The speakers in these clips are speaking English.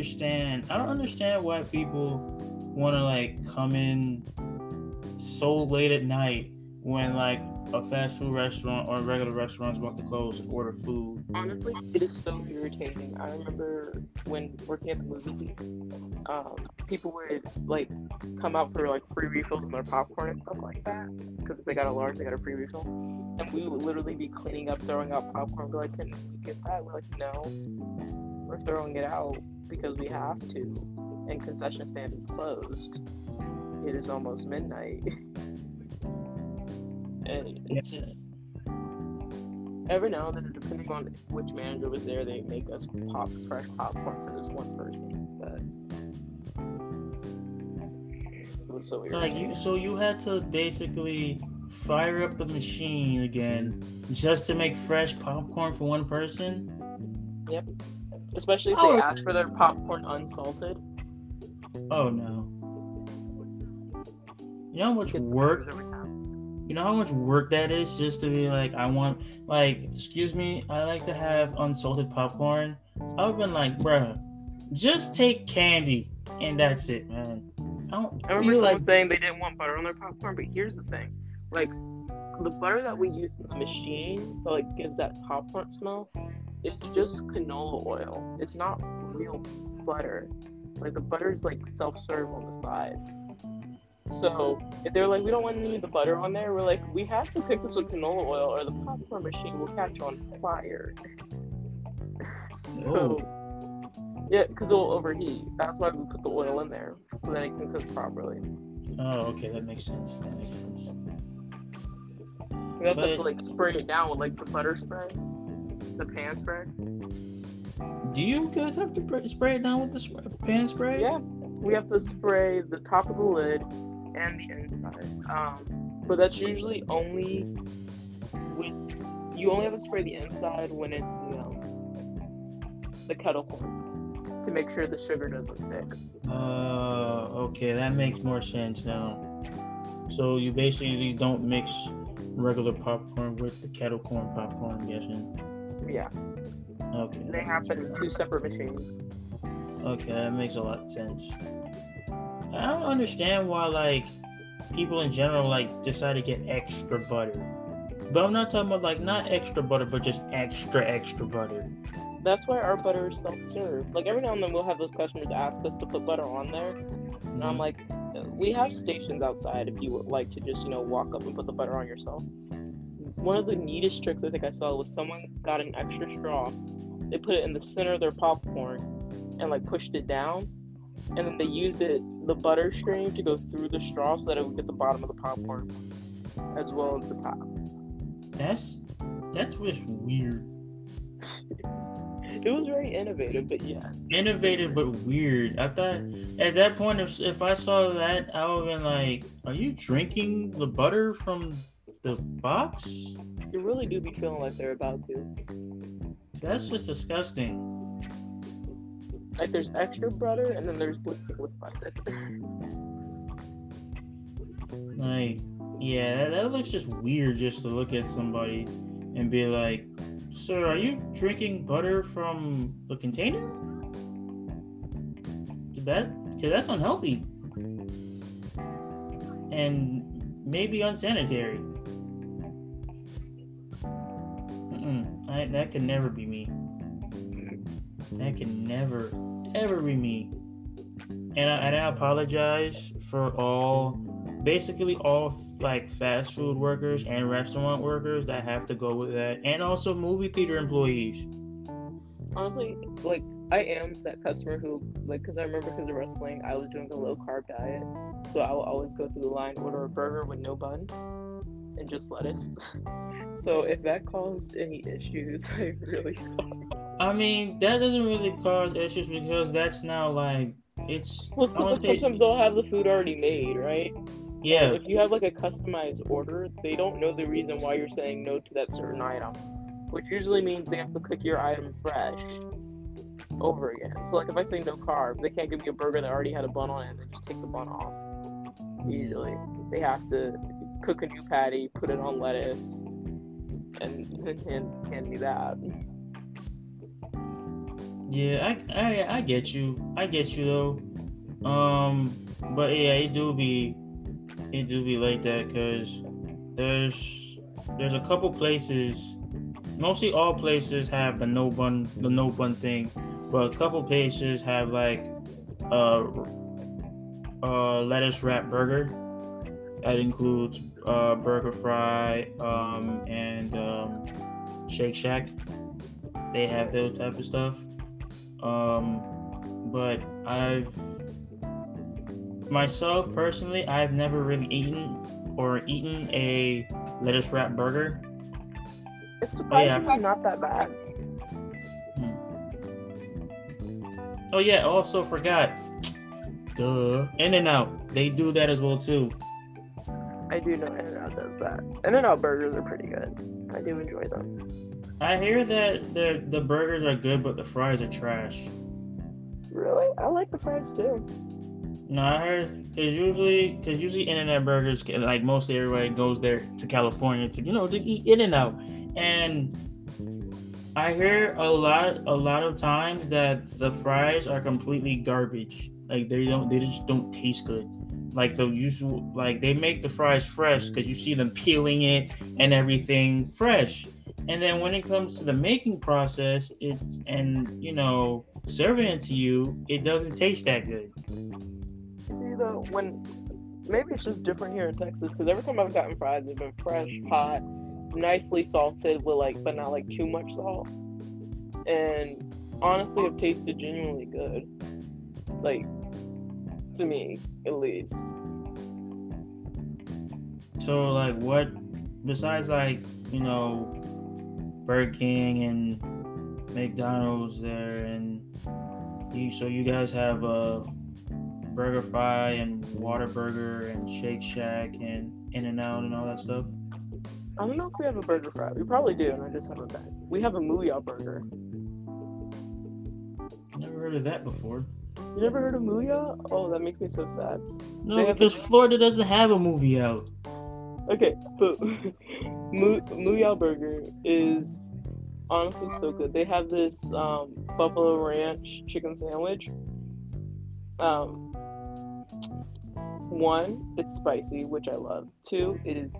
understand. I don't understand why people want to like come in so late at night when like a fast food restaurant or a regular restaurant is about to close and order food. Honestly, it is so irritating. I remember when working at the movie theater, um, people would like come out for like free refills on their popcorn and stuff like that because if they got a large, they got a free refill, and we would literally be cleaning up, throwing out popcorn. Be like, "Can we get that?" We're like, "No, we're throwing it out because we have to, and concession stand is closed. It is almost midnight." and it's just every now and then, depending on which manager was there, they make us pop fresh popcorn for this one person. But it was so Like you, so you had to basically fire up the machine again just to make fresh popcorn for one person. Yep. Especially if oh. they ask for their popcorn unsalted. Oh no. You know how much work you know how much work that is just to be like, I want, like, excuse me, I like to have unsalted popcorn. I've been like, bruh, just take candy and that's it, man. I don't I remember like saying they didn't want butter on their popcorn, but here's the thing, like, the butter that we use in the machine that like gives that popcorn smell, it's just canola oil. It's not real butter. Like the butter is like self-serve on the side. So if they're like, we don't want any of the butter on there, we're like, we have to cook this with canola oil, or the popcorn machine will catch on fire. so oh. yeah, because it will overheat. That's why we put the oil in there so that it can cook properly. Oh, okay, that makes sense. That makes sense. We also but... have to like spray it down with like the butter spray, the pan spray. Do you guys have to spray it down with the pan spray? Yeah, we have to spray the top of the lid and the inside. Um, but that's usually only with you only have to spray the inside when it's the um, the kettle corn to make sure the sugar doesn't stick. Uh, okay, that makes more sense now. So you basically don't mix regular popcorn with the kettle corn popcorn, I'm guessing. Yeah. Okay. They happen in two separate machines. Okay, that makes a lot of sense. I don't understand why like people in general like decide to get extra butter. But I'm not talking about like not extra butter, but just extra extra butter. That's why our butter is self-serve. Like every now and then we'll have those customers ask us to put butter on there, and I'm mm-hmm. like, we have stations outside if you would like to just you know walk up and put the butter on yourself. One of the neatest tricks I think I saw was someone got an extra straw, they put it in the center of their popcorn, and like pushed it down, and then they used it the butter stream to go through the straw so that it would get the bottom of the popcorn as well as the top. That's that's just weird. it was very innovative, but yeah. Innovative but weird. I thought at that point, if if I saw that, I would have been like, "Are you drinking the butter from the box?" You really do be feeling like they're about to. That's just disgusting. Like there's extra butter and then there's with butter. like, yeah, that, that looks just weird just to look at somebody and be like, Sir, are you drinking butter from the container? That cause that's unhealthy. And maybe unsanitary. Mm-mm, I, that could never be me. That can never, ever be me. And I, and I apologize for all, basically all like fast food workers and restaurant workers that have to go with that, and also movie theater employees. Honestly, like I am that customer who, like, because I remember because of wrestling, I was doing a low carb diet, so I will always go through the line, order a burger with no bun and just lettuce. so if that caused any issues, I really sorry. I mean, that doesn't really cause issues because that's now like it's. Well, sometimes say... they'll have the food already made, right? Yeah. if you have like a customized order, they don't know the reason why you're saying no to that certain item, which usually means they have to cook your item fresh over again. So like if I say no carb, they can't give me a burger that already had a bun on it and then just take the bun off. Usually, they have to cook a new patty, put it on lettuce, and, and hand me that. Yeah, I, I I get you. I get you though. Um, but yeah, it do be it do be like that because there's there's a couple places. Mostly all places have the no bun the no bun thing, but a couple places have like a, a lettuce wrap burger that includes uh, BurgerFi um, and um, Shake Shack. They have those type of stuff. Um, but I've myself personally, I've never really eaten or eaten a lettuce wrap burger. It's surprisingly not that bad. Hmm. Oh yeah, also forgot. Duh. In and out. They do that as well too. I do know In and Out does that. In and Out burgers are pretty good. I do enjoy them. I hear that the the burgers are good, but the fries are trash. Really? I like the fries too. No, I heard because usually, because usually In and Out burgers, like mostly everybody goes there to California to you know to eat In and Out, and I hear a lot a lot of times that the fries are completely garbage. Like they don't they just don't taste good like the usual like they make the fries fresh because you see them peeling it and everything fresh. And then when it comes to the making process it's and you know serving it to you it doesn't taste that good. You see though when maybe it's just different here in texas because every time i've gotten fries they've been fresh hot nicely salted with like but not like too much salt. And honestly have tasted genuinely good. Like to me at least. So like what besides like, you know, Burger King and McDonald's there and you so you guys have a BurgerFi and Whataburger and Shake Shack and In and Out and all that stuff? I don't know if we have a BurgerFi. We probably do, and I just haven't been. We have a Mooyah burger. Never heard of that before. You never heard of Mooyah? Oh, that makes me so sad. No, because Florida doesn't have a movie out. Okay, but Mooyah Burger is honestly so good. They have this um, Buffalo Ranch chicken sandwich. Um, one, it's spicy, which I love. Two, it is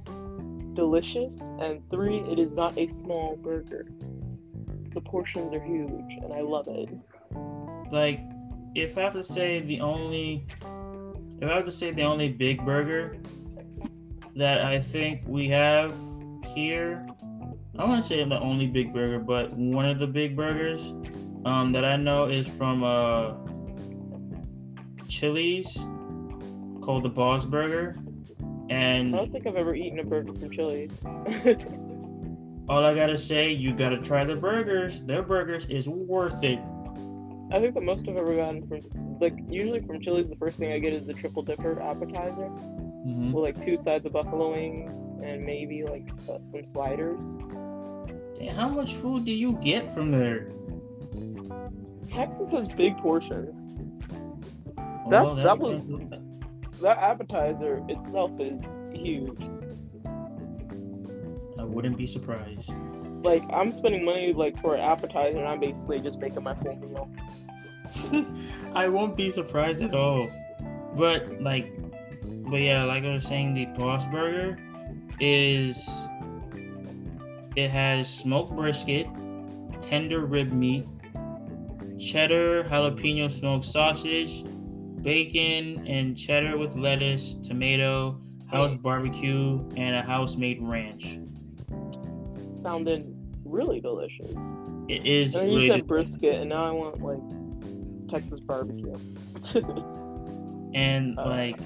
delicious. And three, it is not a small burger. The portions are huge, and I love it. Like, if I have to say the only, if I have to say the only big burger that I think we have here, I want to say the only big burger, but one of the big burgers um, that I know is from uh, Chili's called the Boss Burger. And I don't think I've ever eaten a burger from Chili's. all I gotta say, you gotta try the burgers. Their burgers is worth it. I think the most I've ever gotten from, like, usually from Chili's, the first thing I get is the triple dipper appetizer mm-hmm. with like two sides of buffalo wings and maybe like uh, some sliders. How much food do you get from there? Texas has big portions. That that, that was that appetizer itself is huge. I wouldn't be surprised. Like I'm spending money like for an appetizer, and I'm basically just making my full meal. I won't be surprised at all. But like, but yeah, like I was saying, the Boss Burger is it has smoked brisket, tender rib meat, cheddar jalapeno smoked sausage, bacon and cheddar with lettuce, tomato, house barbecue, and a house made ranch. Sounded really delicious. It is. And really you said brisket, and now I want like Texas barbecue. and uh, like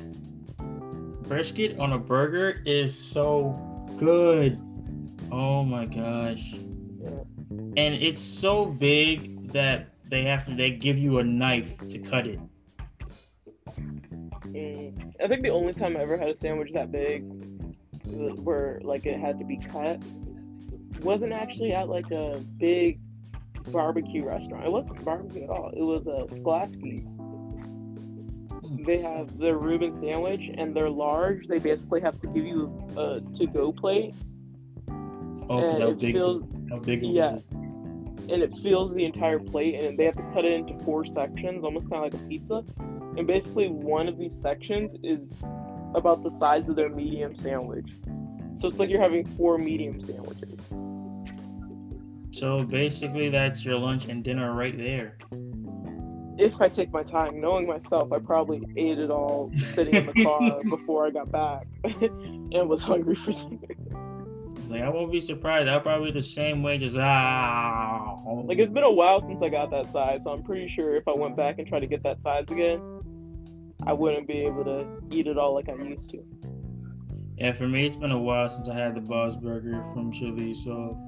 brisket on a burger is so good. Oh my gosh. Yeah. And it's so big that they have to they give you a knife to cut it. Mm, I think the only time I ever had a sandwich that big where like it had to be cut wasn't actually at like a big barbecue restaurant. It wasn't barbecue at all. It was a uh, Schlotzsky's. They have the Reuben sandwich, and they're large. They basically have to give you a to-go plate. Oh, how big? Feels, how big? Yeah, and it fills the entire plate, and they have to cut it into four sections, almost kind of like a pizza. And basically, one of these sections is about the size of their medium sandwich. So it's like you're having four medium sandwiches. So basically, that's your lunch and dinner right there. If I take my time, knowing myself, I probably ate it all sitting in the car before I got back and was hungry for something. Like I won't be surprised. I'll probably the same way, just ah. Like it's been a while since I got that size, so I'm pretty sure if I went back and tried to get that size again, I wouldn't be able to eat it all like I used to. Yeah, for me, it's been a while since I had the Boss Burger from Chili, so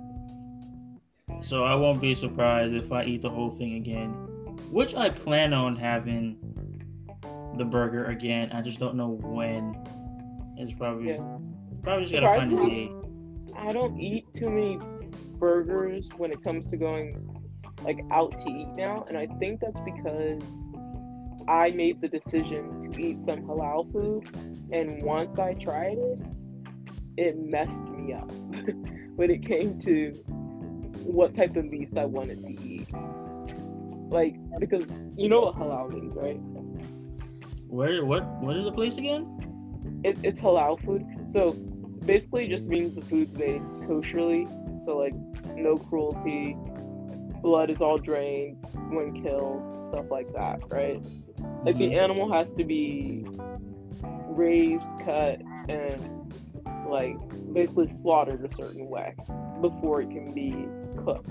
so I won't be surprised if I eat the whole thing again, which I plan on having the burger again. I just don't know when. It's probably Yeah. probably just gotta find a date. I don't eat too many burgers when it comes to going like out to eat now, and I think that's because I made the decision to eat some halal food, and once I tried it, it messed me up when it came to what type of meats I wanted to eat. Like because you know what halal means, right? Where what what is the place again? it, it's halal food. So basically, it just means the food's made kosherly. So like no cruelty, blood is all drained when killed, stuff like that, right? Like the Mhm. animal has to be raised, cut, and like basically slaughtered a certain way before it can be cooked.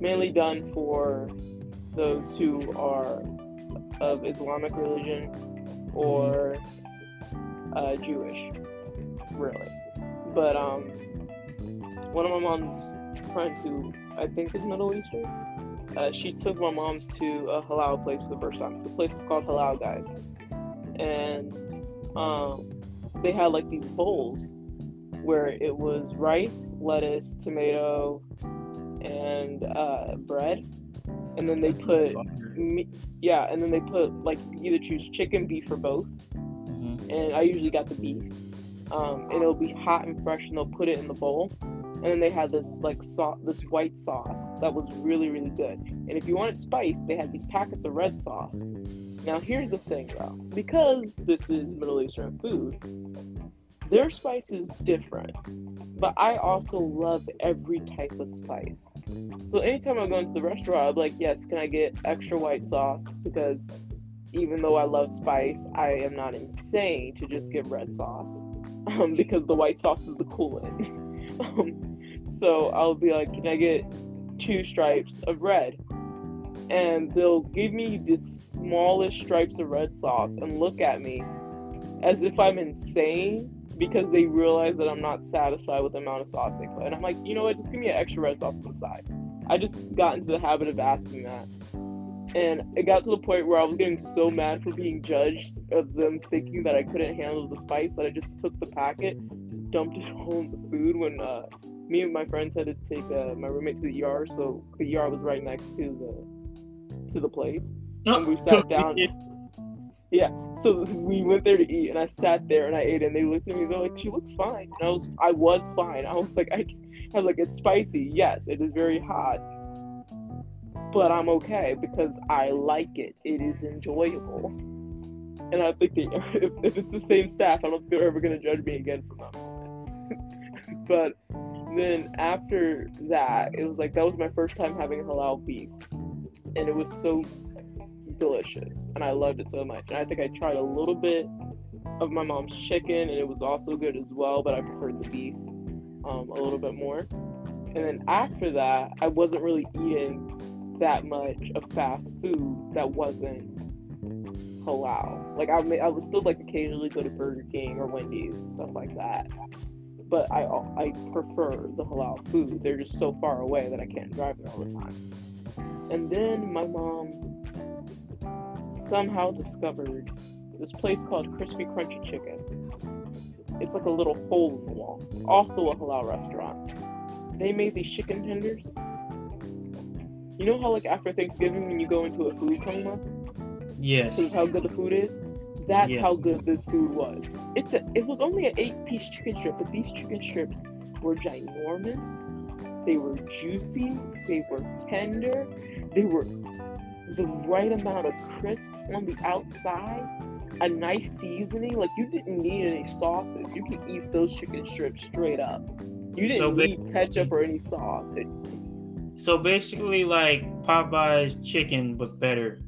Mainly done for those who are of Islamic religion or uh, Jewish, really. But um, one of my mom's friends who I think is Middle Eastern, uh, she took my mom to a halal place for the first time. The place is called Halal Guys, and um, they had like these bowls where it was rice, lettuce, tomato, and uh, bread, and then they put me- yeah, and then they put like you either choose chicken, beef, or both Mhm. and I usually got the beef. Um, and it'll be hot and fresh, and they'll put it in the bowl. And then they had this like sauce, this white sauce that was really really good. And if you wanted spice, they had these packets of red sauce. Now here's the thing though, because this is Middle Eastern food, their spice is different. But I also love every type of spice. So anytime I go into the restaurant, I'm like, yes, can I get extra white sauce? Because even though I love spice, I am not insane to just get red sauce um, because the white sauce is the coolant. um, so I'll be like, can I get two stripes of red? And they'll give me the smallest stripes of red sauce and look at me as if I'm insane because they realize that I'm not satisfied with the amount of sauce they put. And I'm like, you know what? Just give me an extra red sauce on the side. I just got into the habit of asking that and it got to the point where I was getting so mad for being judged of them thinking that I couldn't handle the spice that I just took the packet, dumped it all in the food. When uh, me and my friends had to take uh, my roommate to the ER, so the ER was right next to the to the place. And we sat down. Yeah, so we went there to eat, and I sat there and I ate, and they looked at me. They're like, "She looks fine." And I was, I was fine. I was like, I, I was like, "It's spicy. Yes, it is very hot." but I'm okay because I like it. It is enjoyable. And I think if, if it's the same staff, I don't think they're ever to judge me again for that moment. but then after that, it was like that was my first time having halal beef. And it was so delicious. And I loved it so much. And I think I tried a little bit of my mom's chicken, and it was also good as well, but I preferred the beef um, a little bit more. And then after that, I wasn't really eating that much of fast food that wasn't halal. Like I, may, I would still like occasionally go to Burger King or Wendy's and stuff like that. But I, I prefer the halal food. They're just so far away that I can't drive there all the time. And then my mom somehow discovered this place called Crispy Crunchy Chicken. It's like a little hole in the wall. Also a halal restaurant. They made these chicken tenders you know how like after Thanksgiving when you go into a food coma Yes. because of how good the food is? That's Yeah. how good this food was. It's a, it was only an eight piece chicken strip, but these chicken strips were ginormous They were juicy. They were tender. They were the right amount of crisp on the outside. A nice seasoning. Like you didn't need any sauces. You can eat those chicken strips straight up. You didn't So need ketchup or any sauce. It- So basically, like Popeye's chicken, but better.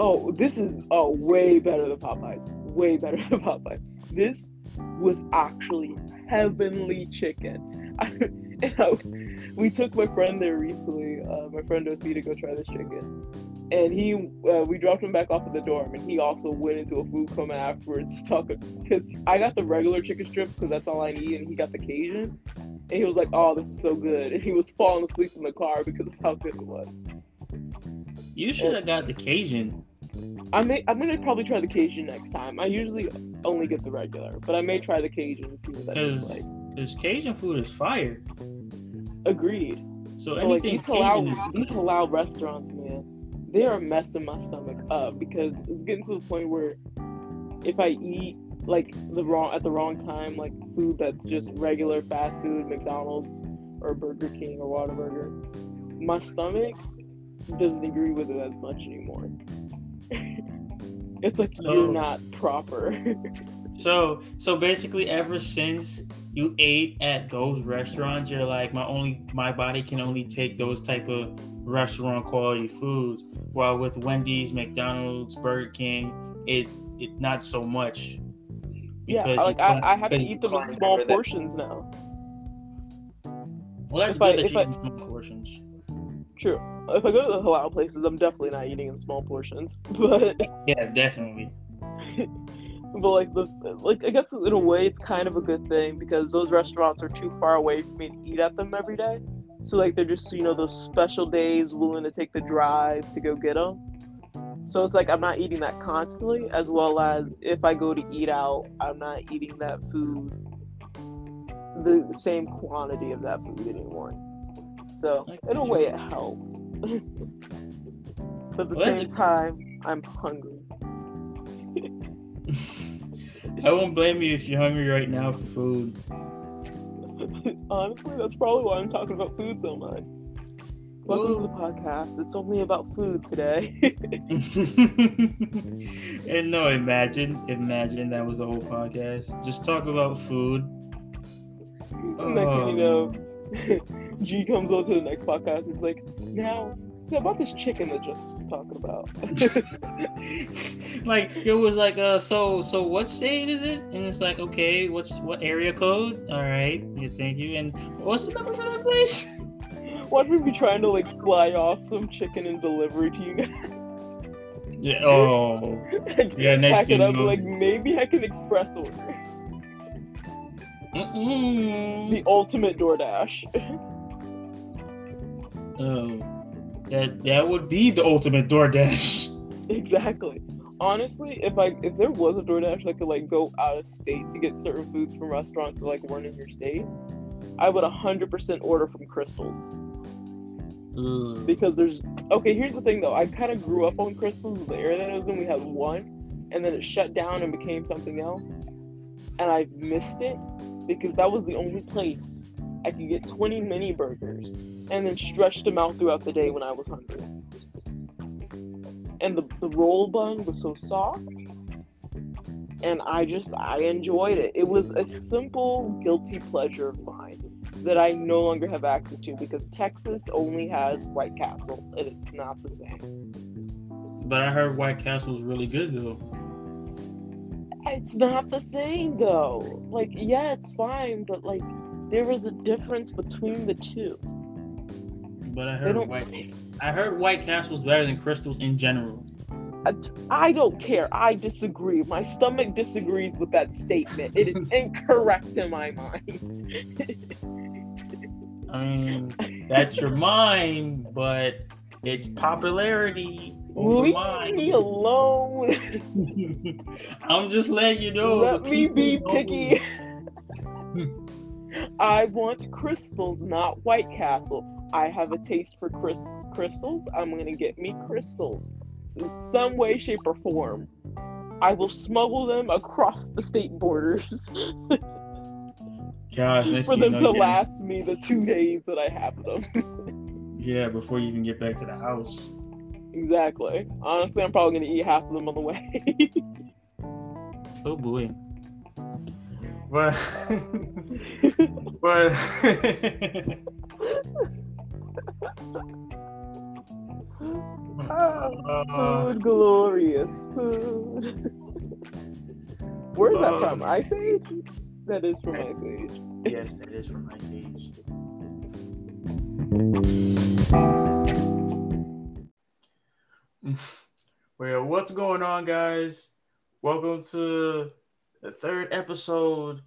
oh, this is oh way better than Popeyes. Way better than Popeyes. This was actually heavenly chicken. I, and I- we took my friend there recently, uh, my friend OC, to go try this chicken. And he, uh, we dropped him back off at the dorm, and he also went into a food coma afterwards, talking because I got the regular chicken strips because that's all I need, and he got the Cajun. And he was like, "Oh, this is so good," and he was falling asleep in the car because of how good it was. You should have got the Cajun. I may, I'm gonna probably try the Cajun next time. I usually only get the regular, but I may try the Cajun and see what that tastes like. Because Cajun food is fire. Agreed. So But, like anything these Cajun halal, is these halal restaurants, man, they are messing my stomach up because it's getting to the point where if I eat like the wrong at the wrong time, like food that's just regular fast food, McDonald's or Burger King or Whataburger, my stomach doesn't agree with it as much anymore. it's like So- you're not proper. So so basically, ever since you ate at those restaurants, you're like, my only my body can only take those type of restaurant quality foods. While with Wendy's, McDonald's, Burger King, it it not so much. yeah, like I, I have to eat them in small remember that- portions now. Well, that's if good I- that you I- eat small portions. True. If I go to the halal places, I'm definitely not eating in small portions. But Yeah, definitely. but like the like I guess in a way it's kind of a good thing because those restaurants are too far away for me to eat at them every day. So like they're just you know those special days willing to take the drive to go get them. So it's like I'm not eating that constantly, as well as if I go to eat out, I'm not eating that food the same quantity of that food anymore. So in a way it helped. but at the Well, same time, I'm hungry. I won't blame you if you're hungry right now for food. Honestly, that's probably why I'm talking about food so much. Welcome to the podcast. It's only about food today. and no, imagine, imagine that was the whole podcast. Just talk about food. Next thing you um, know, G comes on to the next podcast. He's like, now, so about this chicken that just was talking about. like it was like, uh, so, so what state is it? And it's like, okay, what's what area code? All right, yeah, thank you. And what's the number for that place? Watch me be trying to like fly off some chicken and deliver it to you guys. Yeah. Oh, Yeah, next pack it up, like maybe I can express order. Mm-mm. The ultimate DoorDash. Oh, that that would be the ultimate DoorDash. Exactly. Honestly, if I if there was a DoorDash that could like go out of state to get certain foods from restaurants that like weren't in your state, I would hundred percent order from Krystals Ugh. because there's okay. Here's the thing though, I kind of grew up on Krystals. The area that I was in, we had one, and then it shut down and became something else, and I've missed it because that was the only place I could get 20 mini burgers and then stretch them out throughout the day when I was hungry. And the, the roll bun was so soft. And I just, I enjoyed it. It was a simple, guilty pleasure of mine that I no longer have access to because Texas only has White Castle and it's not the same. But I heard White Castle is really good though. It's not the same though. Like, yeah, it's fine, but like, there is a difference between the two. But I heard. White. I heard White Castle's better than Krystals in general. I- I don't care. I disagree. My stomach disagrees with that statement. It is incorrect in my mind. I mean, that's your mind, but it's popularity Leave mine. me alone. I'm just letting you know. Let me be picky. I want Krystals, not White Castle. I have a taste for crys- Krystals. I'm gonna get me Krystals in some way, shape, or form. I will smuggle them across the state borders. gosh, for them to last me the two days that I have them. yeah, before you even get back to the house. Exactly. Honestly, I'm probably gonna eat half of them on the way. oh boy. But but oh, food, uh, glorious food. Where's that from? Uh, Ice Age? That is from Ice Age. Yes, that is from Ice Age. well, what's going on, guys? Welcome to the third episode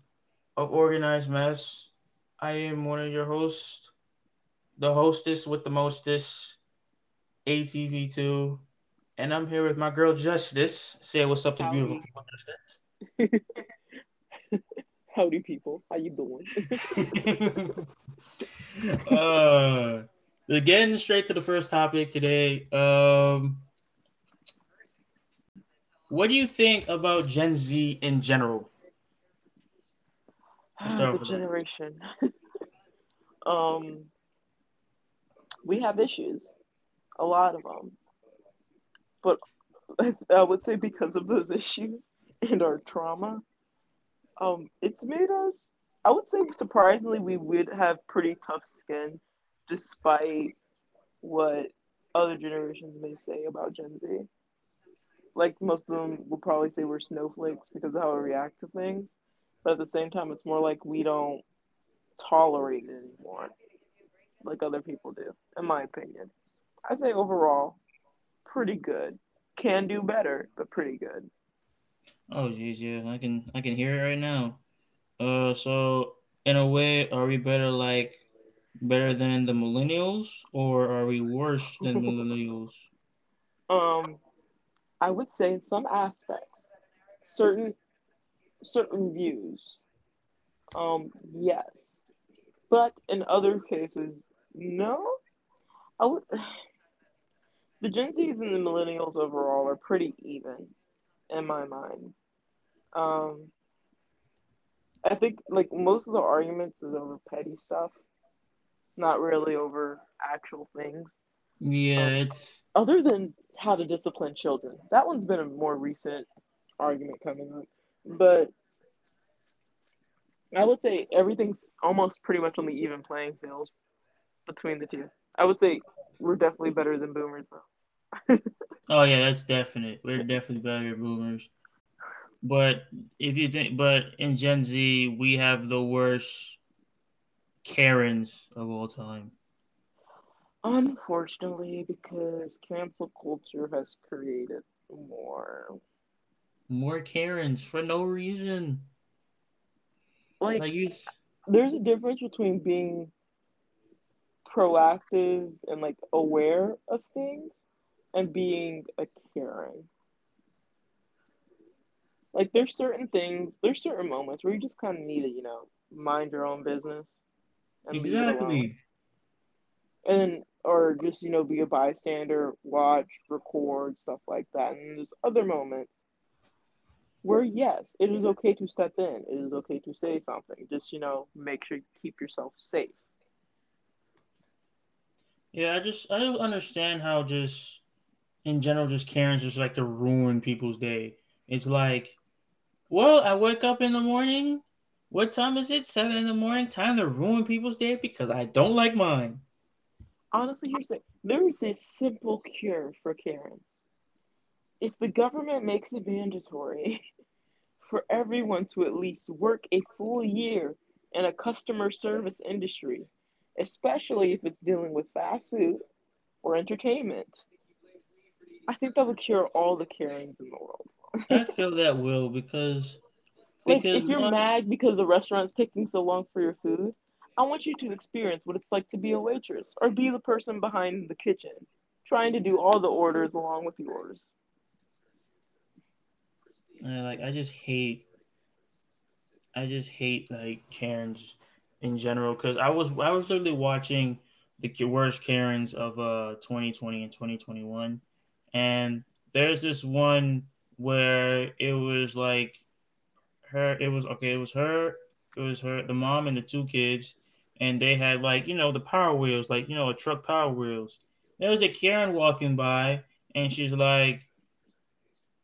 of Organized Mess. I am one of your hosts, the hostess with the mostest, ATV2, and I'm here with my girl Justice. Say what's up to Howdy. beautiful people, Justice. Howdy, people. How you doing? uh, getting straight to the first topic today. Um, what do you think about Gen Z in general? the generation. um, we have issues, a lot of them, but I would say because of those issues and our trauma, um, it's made us. I would say surprisingly, we would have pretty tough skin, despite what other generations may say about Gen Z. Like most of them will probably say we're snowflakes because of how we react to things but at the same time, it's more like we don't tolerate it anymore, like other people do, in my opinion. I say overall, pretty good. Can do better, but pretty good. Oh geez, yeah, I can I can hear it right now. Uh, so in a way, are we better like better than the millennials, or are we worse than millennials? Um, I would say in some aspects, certain certain views, um, yes. But in other cases, no. I would. The Gen Zs and the Millennials overall are pretty even, in my mind. Um, I think like most of the arguments is over petty stuff, not really over actual things. Yeah, um, it's other than how to discipline children. That one's been a more recent argument coming up. But I would say everything's almost pretty much on the even playing field between the two. I would say we're definitely better than boomers though. oh yeah, that's definite. We're definitely better than boomers. But if you think but in Gen Z we have the worst Karens of all time. Unfortunately, because cancel culture has created more more Karens for no reason. Like, like there's a difference between being proactive and like aware of things and being a Karen. Like there's certain things, there's certain moments where you just kind of need to, you know, mind your own business. exactly. And or just you know be a bystander, watch, record stuff like that. And there's other moments where yes, it is okay to step in. It is okay to say something. Just you know, make sure you keep yourself safe. Yeah, I just I don't understand how just in general just Karens just like to ruin people's day. It's like, well, I wake up in the morning. What time is it? Seven in the morning. Time to ruin people's day because I don't like mine. Honestly, here's the there is a simple cure for Karens if the government makes it mandatory for everyone to at least work a full year in a customer service industry, especially if it's dealing with fast food or entertainment, I think that would cure all the Karens in the world. I feel that will because because like if you're mad because the restaurant's taking so long for your food, I want you to experience what it's like to be a waitress or be the person behind the kitchen, trying to do all the orders along with yours. Like I just hate I just hate like Karens in general because I was I was literally watching the worst Karens of uh 2020 and 2021 and there's this one where it was like her it was okay it was her It was her, the mom, and the two kids, and they had like you know the power wheels, like you know a truck power wheels. There was a Karen walking by, and she's like,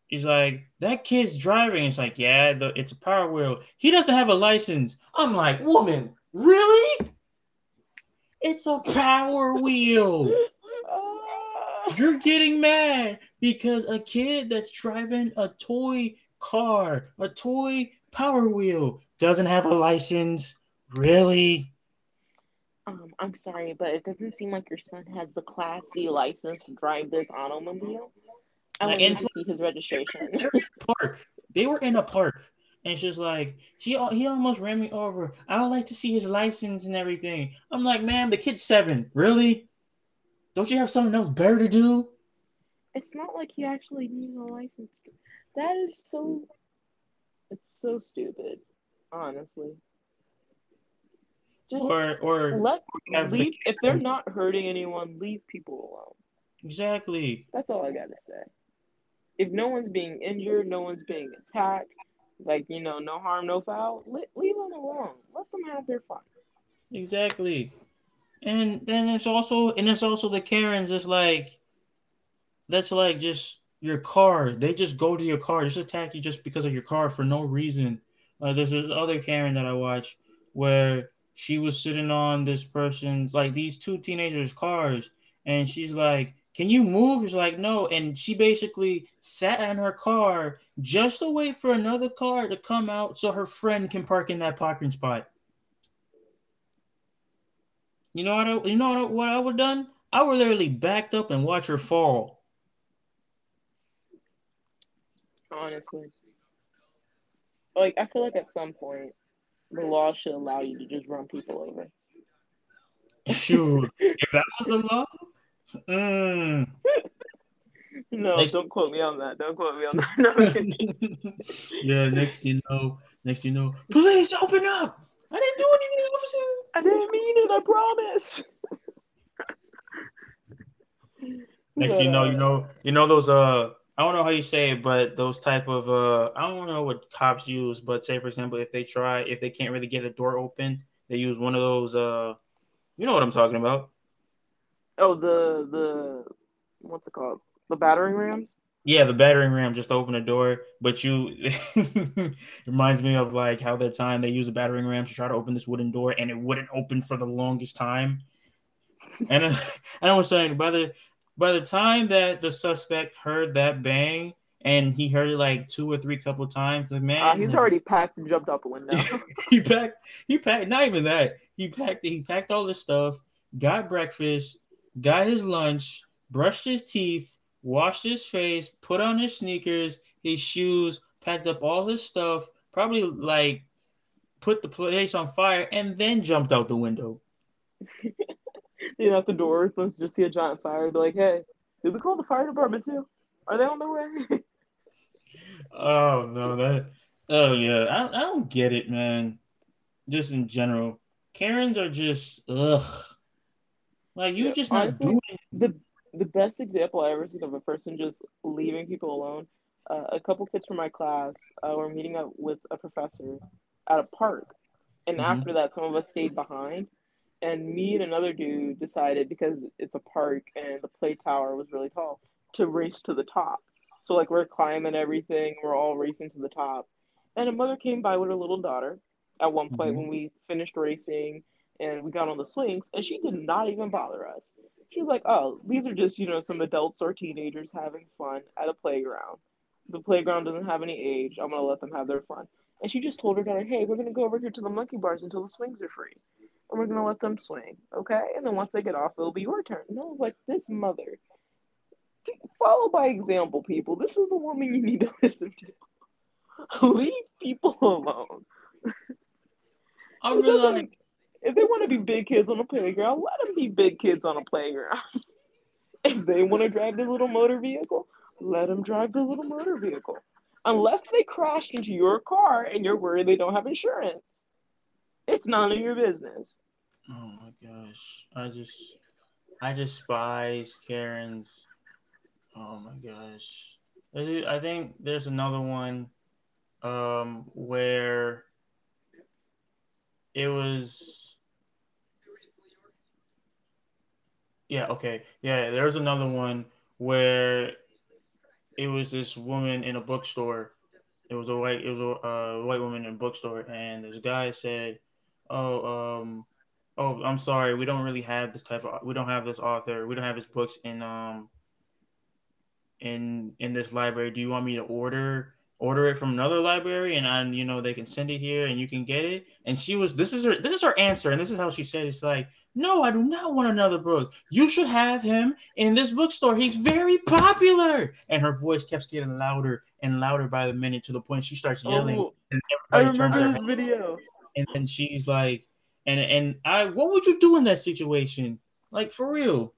He's like, that kid's driving. It's like, yeah, the, it's a power wheel. He doesn't have a license. I'm like, woman, really? It's a power wheel. You're getting mad because a kid that's driving a toy car, a toy power wheel, doesn't have a license. Really? Um, I'm sorry, but it doesn't seem like your son has the Class C license to drive this automobile. I want in- to see his registration. They're in a park. They were in a park. And she's like, she he almost ran me over. I would like to see his license and everything. I'm like, man, the kid's seven. Really? Don't you have something else better to do? It's not like he actually needs a license. That is so. It's so stupid, honestly. Just Or or let have the leave if they're not hurting anyone, leave people alone. exactly. That's all I gotta say. If no one's being injured, no one's being attacked, like you know, no harm, no foul, let, leave them alone. Let them have their fun. Exactly. And then it's also and it's also the Karens it's like that's like just your car. They just go to your car, just attack you just because of your car for no reason. Uh, there's this other Karen that I watch where she was sitting on this person's like these two teenagers' cars, and she's like, "Can you move?" She's like, "No," and she basically sat in her car just to wait for another car to come out so her friend can park in that parking spot. You know what? I, you know what? I, would done? I would literally backed up and watch her fall. Honestly, like I feel like at some point, the law should allow you to just run people over. Shoot, if that was the law, mm. No, Next- don't quote me on that. Don't quote me on that. No, yeah. Next you know, next you know, police open up. I didn't do anything, officer. I didn't mean it. I promise. Next you know, you know, you know those uh. I don't know how you say it, but those type of uh, I don't know what cops use, but say for example, if they try, if they can't really get a door open, they use one of those uh, you know what I'm talking about? Oh, the the what's it called? The battering rams. Yeah, the battering ram just to open the door, but you reminds me of like how that time they used a battering ram to try to open this wooden door and it wouldn't open for the longest time. And, and I was saying by the by the time that the suspect heard that bang and he heard it like two or three couple times, like man, Uh, he's already packed and jumped out the window. he packed he packed not even that he packed he packed all this stuff got breakfast got his lunch brushed his teeth washed his face put on his sneakers his shoes packed up all his stuff probably like put the place on fire and then jumped out the window you know, at the door opens, just see a giant fire. Be like, hey, did we call the fire department too? Are they on their way? oh no that oh yeah I, I don't get it man just in general karens are just ugh like you Yeah, just not honestly, doing the the best example I ever seen of a person just leaving people alone. Uh, a couple kids from my class uh, were meeting up with a professor at a park, and Mhm. after that, some of us stayed behind. And me and another dude decided because it's a park and the play tower was really tall to race to the top. So like we're climbing everything, we're all racing to the top. And a mother came by with her little daughter at one point Mhm. when we finished racing and we got on the swings, and she did not even bother us. She was like, "Oh, these are just you know some adults or teenagers having fun at a playground. The playground doesn't have any age. I'm gonna let them have their fun." And she just told her daughter, "Hey, we're gonna go over here to the monkey bars until the swings are free, and we're gonna let them mm-hmm. swing, okay? And then once they get off, it'll be your turn." And I was like, "This mother." Follow by example, people. This is the woman you need to listen to. Leave people alone. I really like if they want to be big kids on a playground, let them be big kids on a playground. if they want to drive their little motor vehicle, let them drive their little motor vehicle. Unless they crashed into your car and you're worried they don't have insurance, it's none of your business. Oh my gosh. I just I despise Karens. Oh my gosh. I think there's another one um where it was yeah okay yeah there's another one where it was this woman in a bookstore it was a white it was a uh, white woman in a bookstore and this guy said oh um oh i'm sorry. We don't really have this type of we don't have this author. We don't have his books in um in in this library. Do you want me to order order it from another library and I, you know they can send it here and you can get it? And she was this is her this is her answer and this is how she said it. it's like no i do not want another book. You should have him in this bookstore. He's very popular. And her voice kept getting louder and louder by the minute to the point she starts yelling Oh, and I everybody turns remember this video. And then she's like and and i what would you do in that situation like for real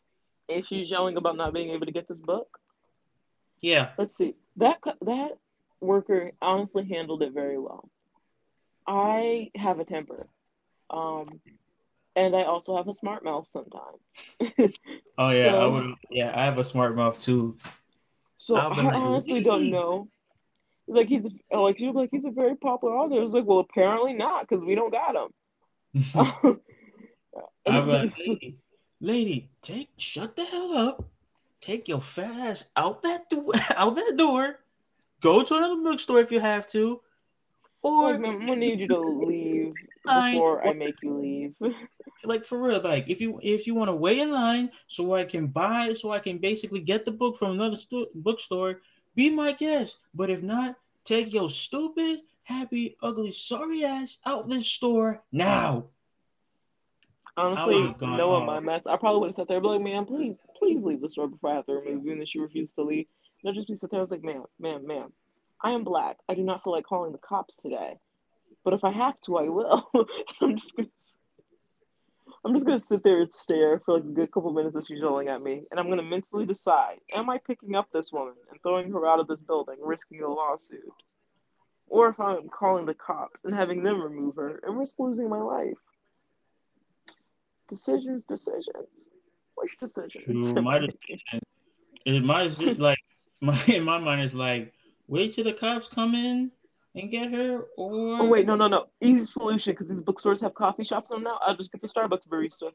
And she's yelling about not being able to get this book. yeah Let's see. That that worker honestly handled it very well. I have a temper. Um and I also have a smart mouth sometimes. oh yeah i would yeah i have a smart mouth too So I honestly don't know. Like he's a, like she was like he's a very popular author. I was like, well, apparently not, because we don't got him. I'm like, lady, lady, take shut the hell up. Take your fat ass out that door, out that door. Go to another bookstore if you have to, or like, I'm gonna need you to leave before I make you leave. like for real, like if you if you want to wait in line so I can buy, so I can basically get the book from another sto- bookstore, be my guest. But if not, take your stupid, happy, ugly, sorry ass out this store now. Honestly, knowing my oh. mess, I probably would have sat there and be like, man, please, please leave the store before I have to remove you. And then she refused to leave. And I'd just be sitting there, I was like, ma'am, ma'am, ma'am, I am black. I do not feel like calling the cops today. But if I have to, I will. I'm just gonna I'm just gonna sit there and stare for like a good couple minutes as she's yelling at me, and I'm gonna mentally decide: Am I picking up this woman and throwing her out of this building, risking a lawsuit, or if I'm calling the cops and having them remove her and risk losing my life? Decisions, decisions. Which decisions? True, my decision. It might is like my in my mind is like wait till the cops come in and get her, or Oh wait, no, no, no. Easy solution because these bookstores have coffee shops in them now. I'll just get the Starbucks barista.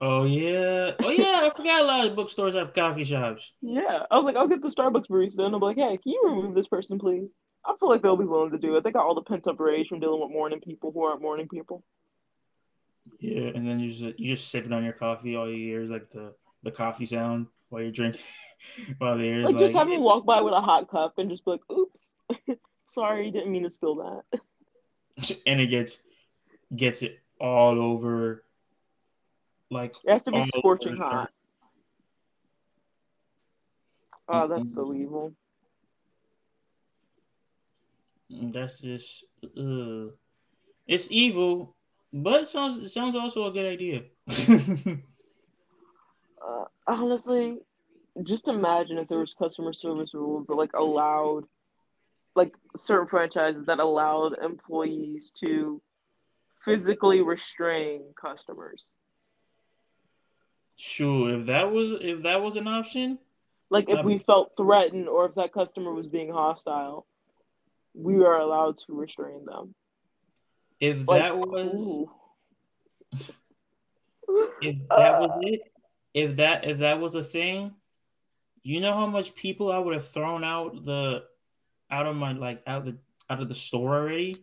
Oh yeah, oh yeah, I forgot a lot of bookstores have coffee shops. Yeah, I was like, I'll get the Starbucks barista, and be like, hey, can you remove this person, please? I feel like they'll be willing to do it. They got all the pent up rage from dealing with morning people who aren't morning people. Yeah, and then you just you just sipping on your coffee, all you hear is like the the coffee sound while you're drinking. while the ears Like, like, just have me walk by with a hot cup and just be like, oops, sorry, didn't mean to spill that. and it gets gets it all over, like It has to be scorching hot. Oh, that's so evil. Mm, That's just uh, it's evil, but it sounds it sounds also a good idea. Uh, honestly, just imagine if there was customer service rules that like allowed, like certain franchises that allowed employees to physically restrain customers. sure, if that was if that was an option, Like if we felt threatened or if that customer was being hostile, we are allowed to restrain them. if Like, that was if that was Uh, it, if that if that was a thing, you know how much people I would have thrown out the out of my like out of the out of the store already.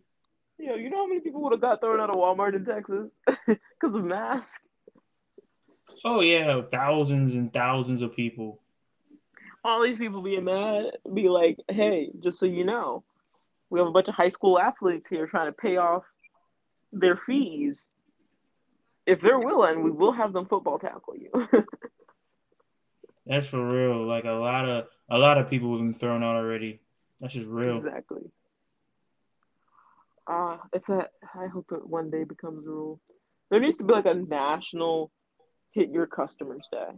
Yo, you know how many people would have got thrown out of Walmart in Texas because of masks? Oh yeah, thousands and thousands of people. all these people being mad, be like, hey, just so you know, we have a bunch of high school athletes here trying to pay off their fees. If they're willing, we will have them football tackle you. That's for real. Like a lot of a lot of people have been thrown out already. That's just real. exactly. Uh, it's a. I hope it one day becomes a rule. There needs to be like a national hit your customers day.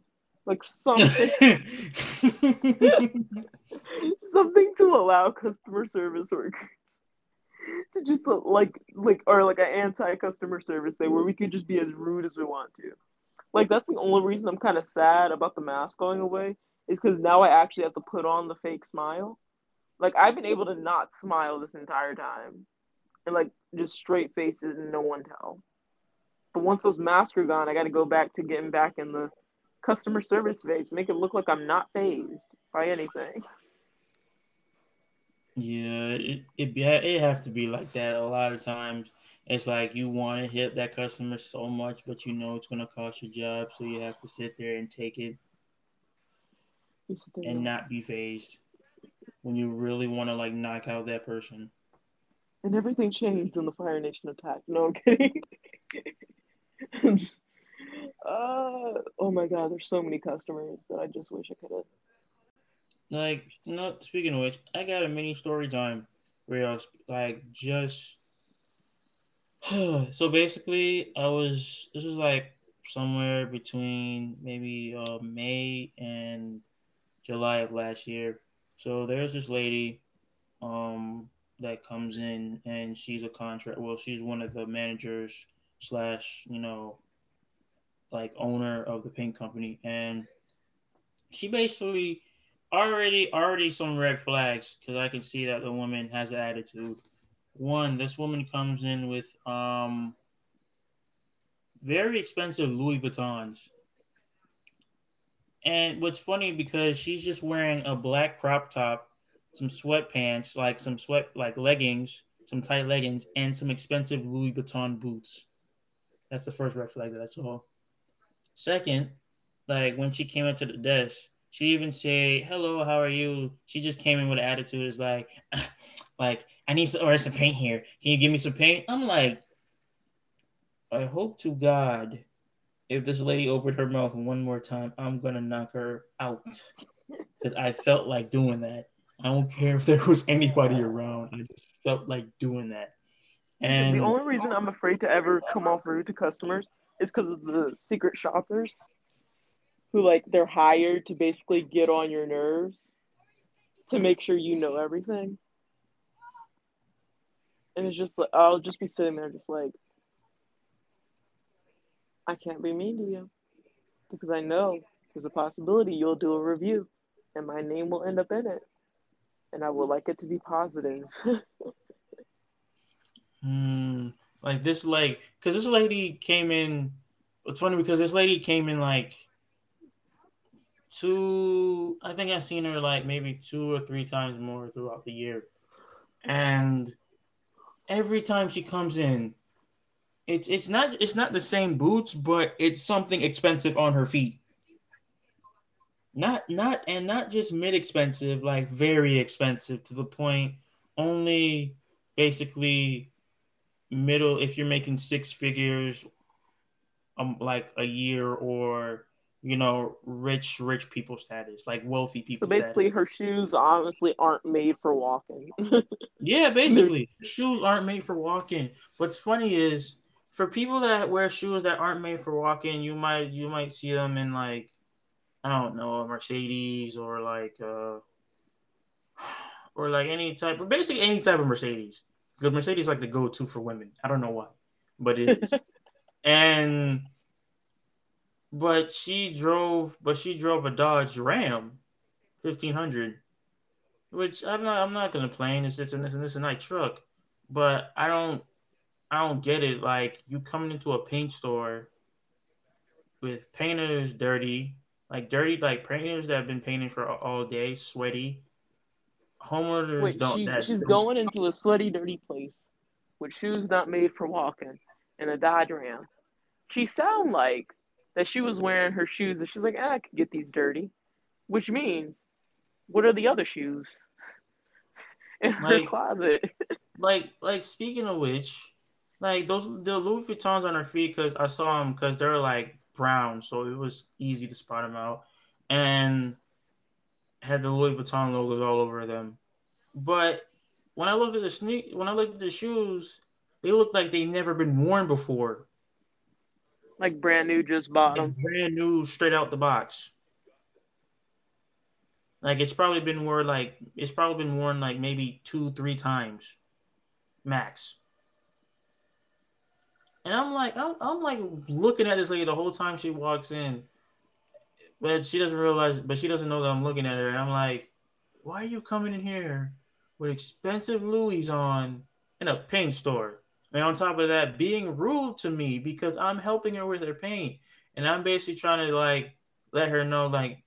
Like something something to allow customer service workers to just like like or like an anti-customer service day where we could just be as rude as we want to like that's the only reason i'm kind of sad about the mask going away is because now i actually have to put on the fake smile like i've been able to not smile this entire time and like just straight faces and no one tell. But once those masks are gone, I got to go back to getting back in the customer service phase, make it look like I'm not phased by anything. Yeah, it it it have to be like that. A lot of times, it's like you want to hit that customer so much, but you know it's gonna cost your job, so you have to sit there and take it and not be phased when you really want to like knock out that person. And everything changed when the Fire Nation attacked. No, I'm kidding. I'm just, uh, oh my god, there's so many customers that I just wish I could have. Like, no. Speaking of which, I got a mini story time where I was like just. so basically, I was. This was like somewhere between maybe uh, May and July of last year. So there's this lady um, that comes in and she's a contract. Well, she's one of the managers slash, you know, like owner of the paint company, and she basically already already some red flags because I can see that the woman has an attitude. One, this woman comes in with um very expensive Louis Vuittons. And what's funny because she's just wearing a black crop top, some sweatpants, like some sweat like leggings, some tight leggings, and some expensive Louis Vuitton boots. That's the first red flag that I saw. Second, like when she came up to the desk, she even say, "Hello, how are you?" She just came in with an attitude. Is like, like I need some or some paint here. Can you give me some paint? I'm like, I hope to God if this lady opened her mouth one more time, I'm gonna knock her out because I felt like doing that. I don't care if there was anybody around. I just felt like doing that. And the only reason I'm afraid to ever come off rude to customers is because of the secret shoppers who like they're hired to basically get on your nerves to make sure you know everything. And it's just like I'll just be sitting there just like I can't be mean to you because I know there's a possibility you'll do a review and my name will end up in it. And I would like it to be positive. Hmm. like this, like, because this lady came in. It's funny because this lady came in like two. I think I've seen her like maybe two or three times more throughout the year, and every time she comes in, it's it's not it's not the same boots, but it's something expensive on her feet. Not not and not just mid expensive, like very expensive to the point only basically middle if you're making six figures um like a year or you know rich rich people status like wealthy people so basically status. her shoes honestly aren't made for walking yeah basically shoes aren't made for walking what's funny is for people that wear shoes that aren't made for walking, you might you might see them in like I don't know a Mercedes or like uh or like any type or basically any type of Mercedes. Because Mercedes is like the go to for women. I don't know why, but it is. and but she drove but she drove a Dodge Ram 1500 which I'm not I'm not gonna complain. It's it's a, it's a nice truck, but I don't I don't get it. Like you coming into a paint store with painters dirty, like dirty, like painters that have been painting for all day, sweaty. Homeowners Wait, don't. She, that, she's going into a sweaty, dirty place with shoes not made for walking and a Dodge Ram. She sound like that she was wearing her shoes and she's like, ah, I could get these dirty, which means, what are the other shoes in like, her closet? like, like speaking of which, like those the Louis Vuittons on her feet because I saw them because they're like brown, so it was easy to spot them out, and had the Louis Vuitton logos all over them. But when I looked at the sneak, when I looked at the shoes, they looked like they never been worn before. Like brand new, just bought them. Brand new, straight out the box. Like it's probably been worn like it's probably been worn like maybe two, three times, max. And I'm like, I'm, I'm like looking at this lady the whole time she walks in, but she doesn't realize, but she doesn't know that I'm looking at her. And I'm like, why are you coming in here with expensive Louis on? In a paint store. And on top of that, being rude to me because I'm helping her with her paint. And I'm basically trying to like let her know, like,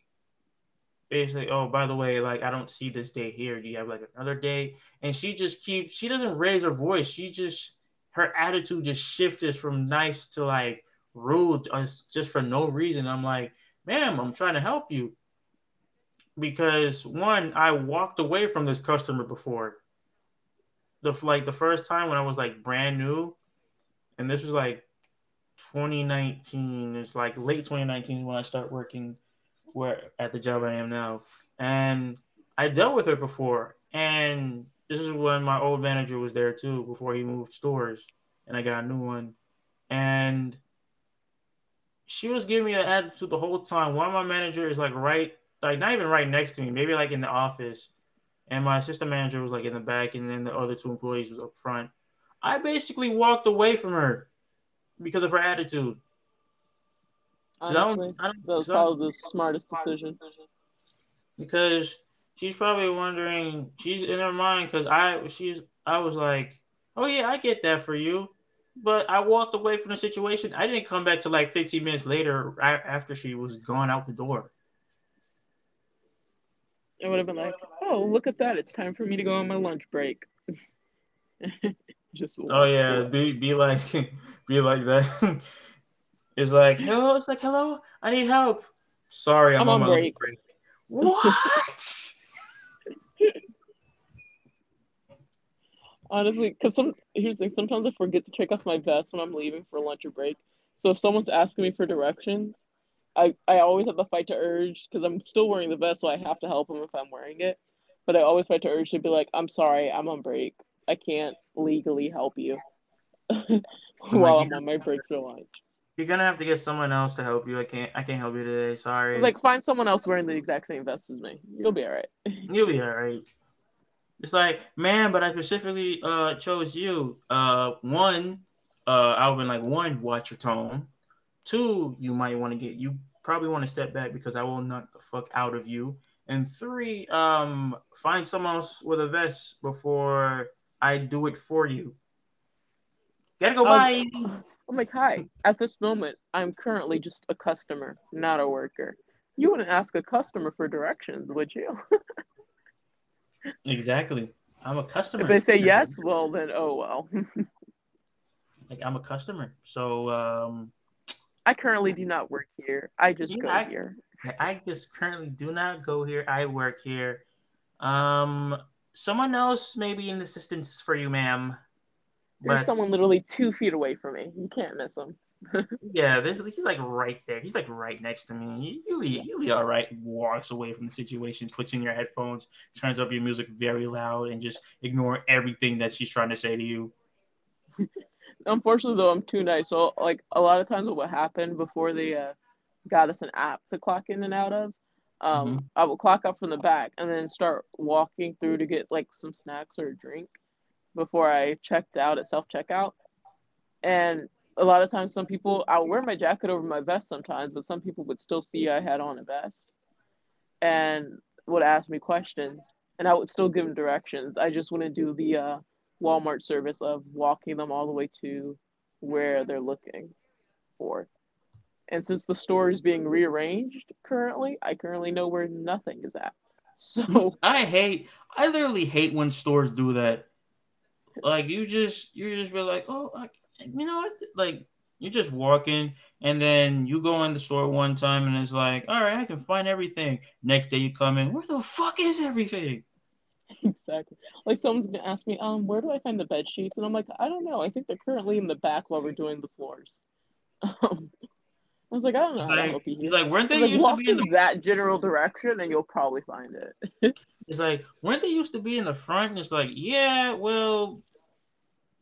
basically, oh, by the way, like I don't see this day here. Do you have like another day? And she just keeps she doesn't raise her voice. She just her attitude just shifts from nice to like rude uh, just for no reason. I'm like, ma'am, I'm trying to help you. Because one, I walked away from this customer before. The like the first time when I was like brand new, and this was like 2019. It's like late 2019 when I start working where at the job I am now. And I dealt with her before. And this is when my old manager was there too before he moved stores and I got a new one. And she was giving me an attitude the whole time. One of my managers is like right, like not even right next to me, maybe like in the office. And my assistant manager was like in the back, and then the other two employees was up front. I basically walked away from her because of her attitude. Honestly, I don't, I don't, that was probably the smartest decision. Because she's probably wondering, she's in her mind, because I, she's, I was like, oh yeah, I get that for you, but I walked away from the situation. I didn't come back to like 15 minutes later after she was gone out the door. I would have been like, oh, look at that! It's time for me to go on my lunch break. Just oh yeah, be be like be like that. it's like hello. It's like hello. I need help. Sorry, I'm, I'm on, on break. break. What? Honestly, because some here's the thing. Sometimes I forget to take off my vest when I'm leaving for lunch or break. So if someone's asking me for directions, I I always have to fight to urge because I'm still wearing the vest, so I have to help them if I'm wearing it. But I always fight to urge to be like, I'm sorry, I'm on break. I can't legally help you while I'm on my breaks for lunch. You're gonna have to get someone else to help you. I can't. I can't help you today. Sorry. Like find someone else wearing the exact same vest as me. You'll be all right. You'll be all right. It's like, man, but I specifically uh chose you. Uh, one, uh, I would been like, one, watch your tone. Two, you might want to get you probably want to step back because I will knock the fuck out of you. And three, um, find someone else with a vest before I do it for you. Gotta go. Um, bye. I'm like, hi. At this moment, I'm currently just a customer, not a worker. You wouldn't ask a customer for directions, would you? exactly. I'm a customer. If they say yes, well then, oh well. like I'm a customer, so um. I currently do not work here. I just yeah, go I, here. I just currently do not go here. I work here. Um, someone else may be in assistance for you, ma'am. There's but... someone literally two feet away from me. You can't miss him. Yeah, this, he's like right there. He's like right next to me. You'll you'll be all right. Walks away from the situation, puts in your headphones, turns up your music very loud, and just ignore everything that she's trying to say to you. Unfortunately, though, I'm too nice. So, like, a lot of times, what happened before they uh, got us an app to clock in and out of, um, mm-hmm. I would clock up from the back and then start walking through to get like some snacks or a drink before I checked out at self checkout. And a lot of times, some people I wear my jacket over my vest sometimes, but some people would still see I had on a vest and would ask me questions, and I would still give them directions. I just wouldn't do the uh, Walmart service of walking them all the way to where they're looking for. And since the store is being rearranged currently, I currently know where nothing is at. So I hate I literally hate when stores do that. Like you just you just be like, oh, I, you know what? Like you're just walking, and then you go in the store one time, and it's like, all right, I can find everything. Next day you come in, where the fuck is everything? Exactly. Like someone's gonna ask me, um, where do I find the bed sheets? And I'm like, I don't know. I think they're currently in the back while we're doing the floors. Um, I was like, I don't know. He's like, he's like weren't they like, used to be in the... that general direction, and you'll probably find it. it's like, weren't they used to be in the front? And it's like, yeah, well,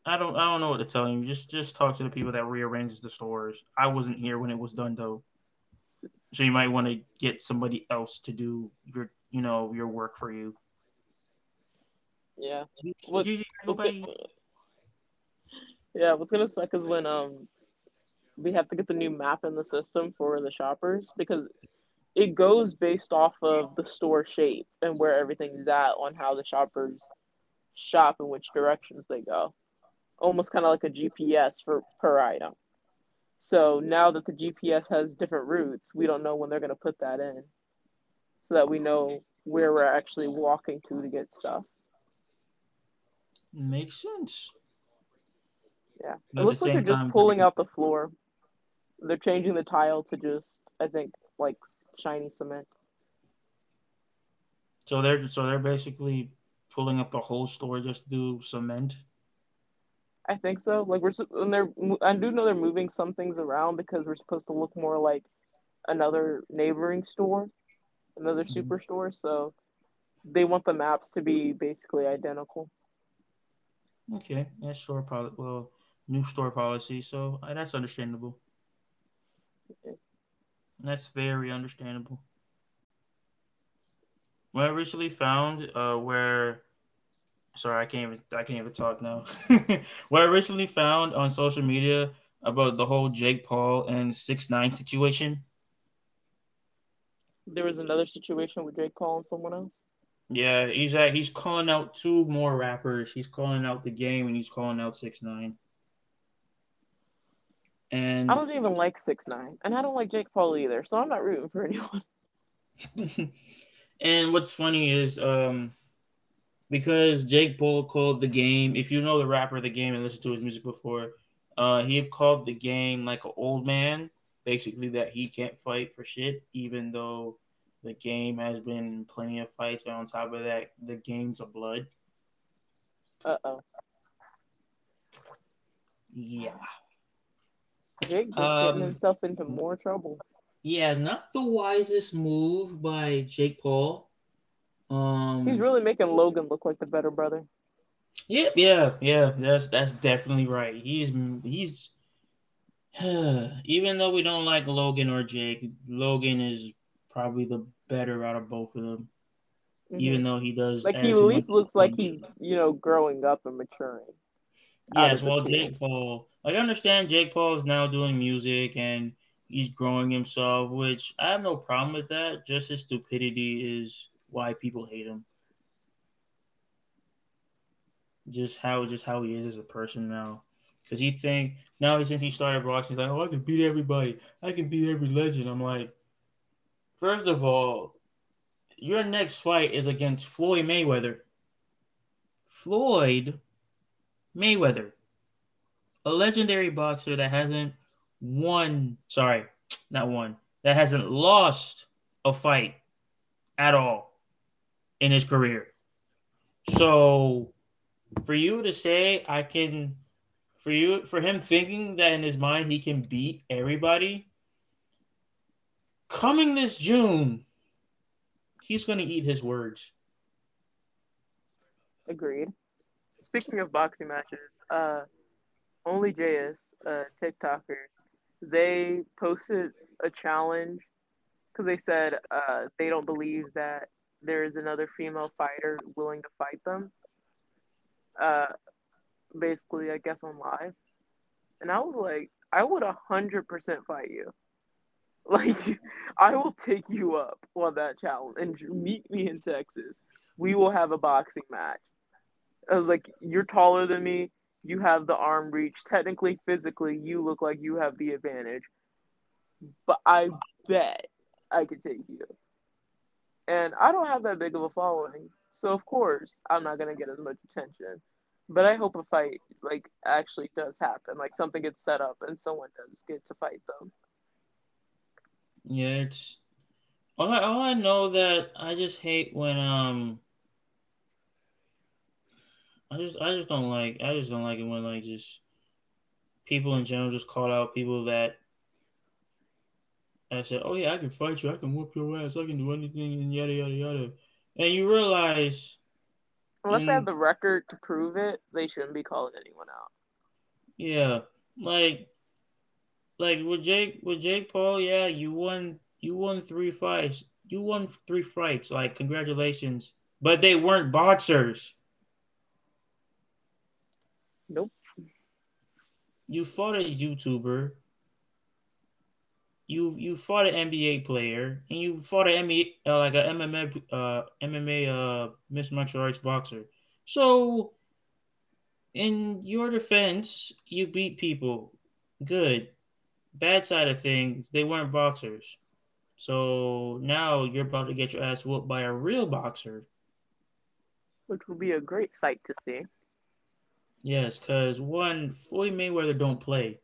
I don't, I don't know what to tell you. Just, just talk to the people that rearranges the stores. I wasn't here when it was done, though, so you might want to get somebody else to do your, you know, your work for you. Yeah. What, yeah, what's gonna suck is when um we have to get the new map in the system for the shoppers because it goes based off of the store shape and where everything's at on how the shoppers shop and which directions they go. Almost kind of like a GPS for per item. So now that the GPS has different routes, we don't know when they're going to put that in, so that we know where we're actually walking to to get stuff. Makes sense. Yeah, But it looks like they're same just time, pulling out the floor. They're changing the tile to just, I think, like shiny cement. So they're so they're basically pulling up the whole store just to do cement. I think so. Like we're, and they're, I do know they're moving some things around because we're supposed to look more like another neighboring store, another Mhm. superstore. So they want the maps to be basically identical. Okay, that's store policy. Well, new store policy, so uh, that's understandable. Okay. That's very understandable. What I recently found, uh, where, sorry, I can't even, I can't even talk now. what I recently found on social media about the whole Jake Paul and Six Nine situation. There was another situation with Jake Paul and someone else. Yeah, he's at, he's calling out two more rappers. He's calling out the game and he's calling out Six Nine. And I don't even like six nine, and I don't like Jake Paul either. So I'm not rooting for anyone. and what's funny is um because Jake Paul called the game, if you know the rapper the game and listened to his music before, uh he called the game like an old man, basically that he can't fight for shit, even though the game has been plenty of fights, and on top of that, the game's of blood. Uh oh. Yeah. Jake just Um, getting himself into more trouble. Yeah, not the wisest move by Jake Paul. Um He's really making Logan look like the better brother. Yeah, yeah, yeah. That's that's definitely right. He's he's even though we don't like Logan or Jake, Logan is probably the better out of both of them. Mhm. Even though he does like he at least looks like he's you know growing up and maturing. yes. Well. Jake Paul, like I understand Jake Paul is now doing music and he's growing himself, which I have no problem with that. Just his stupidity is why people hate him. Just how just how he is as a person now. Because he think now since he started boxing, he's like, oh, I can beat everybody. I can beat every legend. I'm like, first of all, your next fight is against Floyd Mayweather. Floyd Mayweather, a legendary boxer that hasn't won, sorry, not won, that hasn't lost a fight at all in his career. So for you to say I can for you for him thinking that in his mind he can beat everybody coming this June he's going to eat his words. Agreed. Speaking of boxing matches, uh, only JS, uh, TikToker, they posted a challenge because they said uh, they don't believe that there is another female fighter willing to fight them. Uh, basically, I guess on live, and I was like, I would a hundred percent fight you. Like, I will take you up on that challenge and meet me in Texas. We will have a boxing match. I was like, you're taller than me. You have the arm reach. Technically, physically, you look like you have the advantage. But I bet I could take you. And I don't have that big of a following. So, of course, I'm not to get as much attention. But I hope a fight, like, actually does happen. Like, something gets set up and someone does get to fight them. Yeah, it's all I, all I know that I just hate when um I just I just don't like I just don't like it when like just people in general just call out people that I said, Oh yeah, I can fight you, I can whoop your ass, I can do anything and yada yada yada. And you realize Unless they have the record to prove it, they shouldn't be calling anyone out. Yeah, like, like with Jake, with Jake Paul, yeah, you won, you won three fights, you won three fights. Like, congratulations, but they weren't boxers. Nope. You fought a YouTuber. You you fought an NBA player, and you fought an NBA uh, like a MMA uh MMA uh mixed martial arts boxer. So in your defense, you beat people. Good. Bad side of things, they weren't boxers. So now you're about to get your ass whooped by a real boxer. Which will be a great sight to see. Yes, because one, Floyd Mayweather don't play.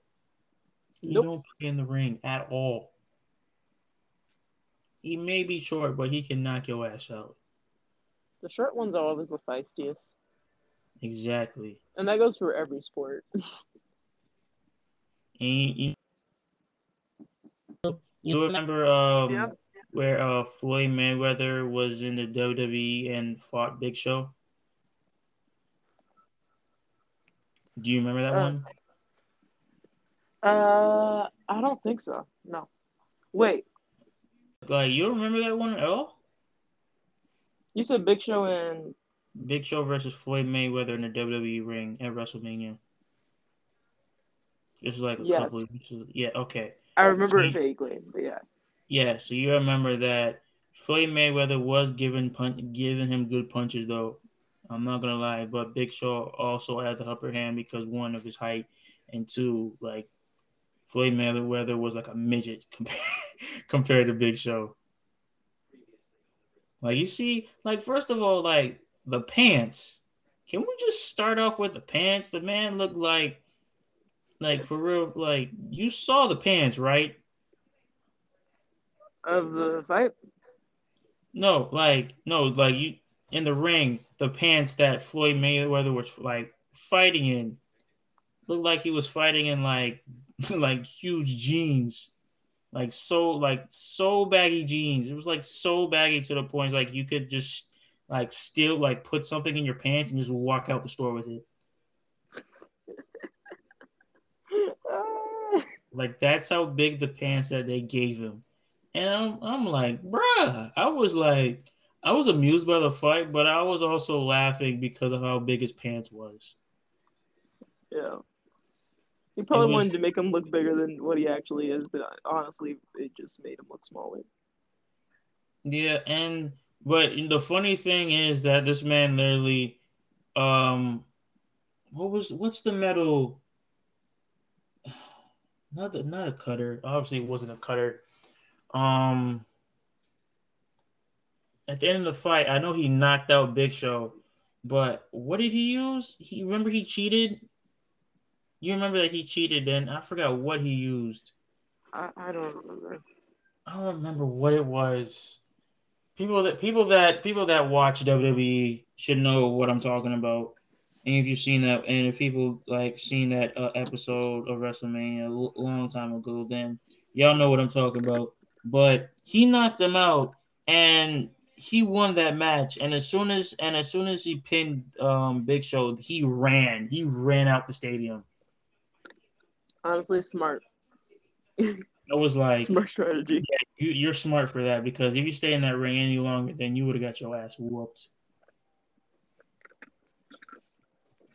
He Nope. don't play in the ring at all. He may be short, but he can knock your ass out. The short ones are always the feistiest. Exactly. And that goes for every sport. And you, you remember um Yep. where uh Floyd Mayweather was in the WWE and fought Big Show? Do you remember that Uh, one? Uh, I don't think so. No. Wait, Like you remember that one at all? you said Big Show and Big Show versus Floyd Mayweather in the WWE ring at WrestleMania. This was like a Yes. couple of weeks. Yeah, okay. I remember it vaguely, but yeah. Yeah, so you remember that Floyd Mayweather was giving pun- giving him good punches though. I'm not gonna lie, but Big Show also had the upper hand because one of his height and two, like Floyd Mayweather was like a midget compared compared to Big Show. Like you see, like first of all, like the pants. Can we just start off with the pants? The man looked like, like for real, like you saw the pants, right? Of the fight? No, like no, like you in the ring, the pants that Floyd Mayweather was like fighting in looked like he was fighting in like like huge jeans. Like so like so baggy jeans. It was like so baggy to the point like you could just like still like put something in your pants and just walk out the store with it. Like that's how big the pants that they gave him. And I'm, I'm like, bruh, I was like, I was amused by the fight, but I was also laughing because of how big his pants was. yeah. He probably was- wanted to make him look bigger than what he actually is, but honestly, it just made him look smaller. Yeah, and but the funny thing is that this man literally, um, what was what's the metal? Not the, not a cutter. Obviously, it wasn't a cutter. Um, at the end of the fight, I know he knocked out Big Show, but what did he use? He remember he cheated. You remember that he cheated, and I forgot what he used. I, I don't remember. I don't remember what it was. People that people that people that watch WWE should know what I'm talking about. And if you've seen that, and if people like seen that uh, episode of WrestleMania a l- long time ago, then y'all know what I'm talking about. But he knocked him out, and he won that match. And as soon as and as soon as he pinned um, Big Show, he ran. He ran out the stadium. Honestly, smart. I was like, smart strategy. You, you're smart for that because if you stay in that ring any longer, then you would have got your ass whooped.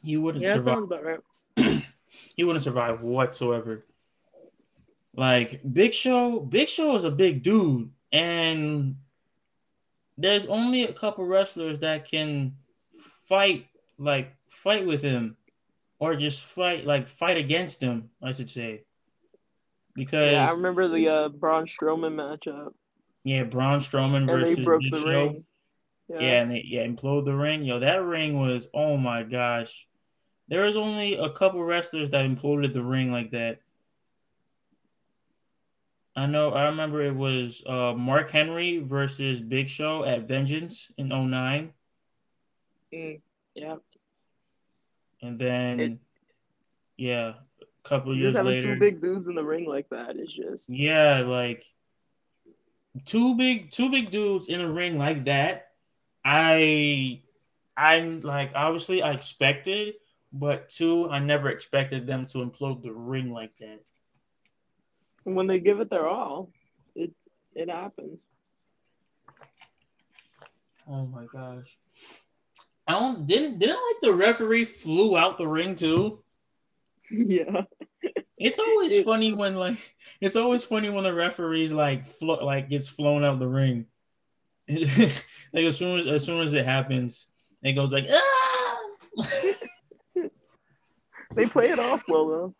You wouldn't Yeah, survive. right. You wouldn't survive whatsoever. Like Big Show, Big Show is a big dude, and there's only a couple wrestlers that can fight, like fight with him, or just fight, like fight against him. I should say, because Yeah, I remember the uh, Braun Strowman matchup, Yeah, Braun Strowman and versus Big Show. ring. Yeah, and they yeah implode the ring. Yo, that ring was oh my gosh. There was only a couple wrestlers that imploded the ring like that. I know. I remember it was uh, Mark Henry versus Big Show at Vengeance in 09. Mm, yeah. And then It- yeah, a couple years having later, two big dudes in the ring like that is just yeah, like two big two big dudes in a ring like that. I I'm like obviously I expected, but two, I never expected them to implode the ring like that. when they give it their all, it it happens. Oh my gosh. I don't didn't didn't like the referee flew out the ring too. yeah. It's always It- funny when like it's always funny when the referees like flo- like gets flown out the ring. like as soon as as soon as it happens, it goes like ah. they play it off well though.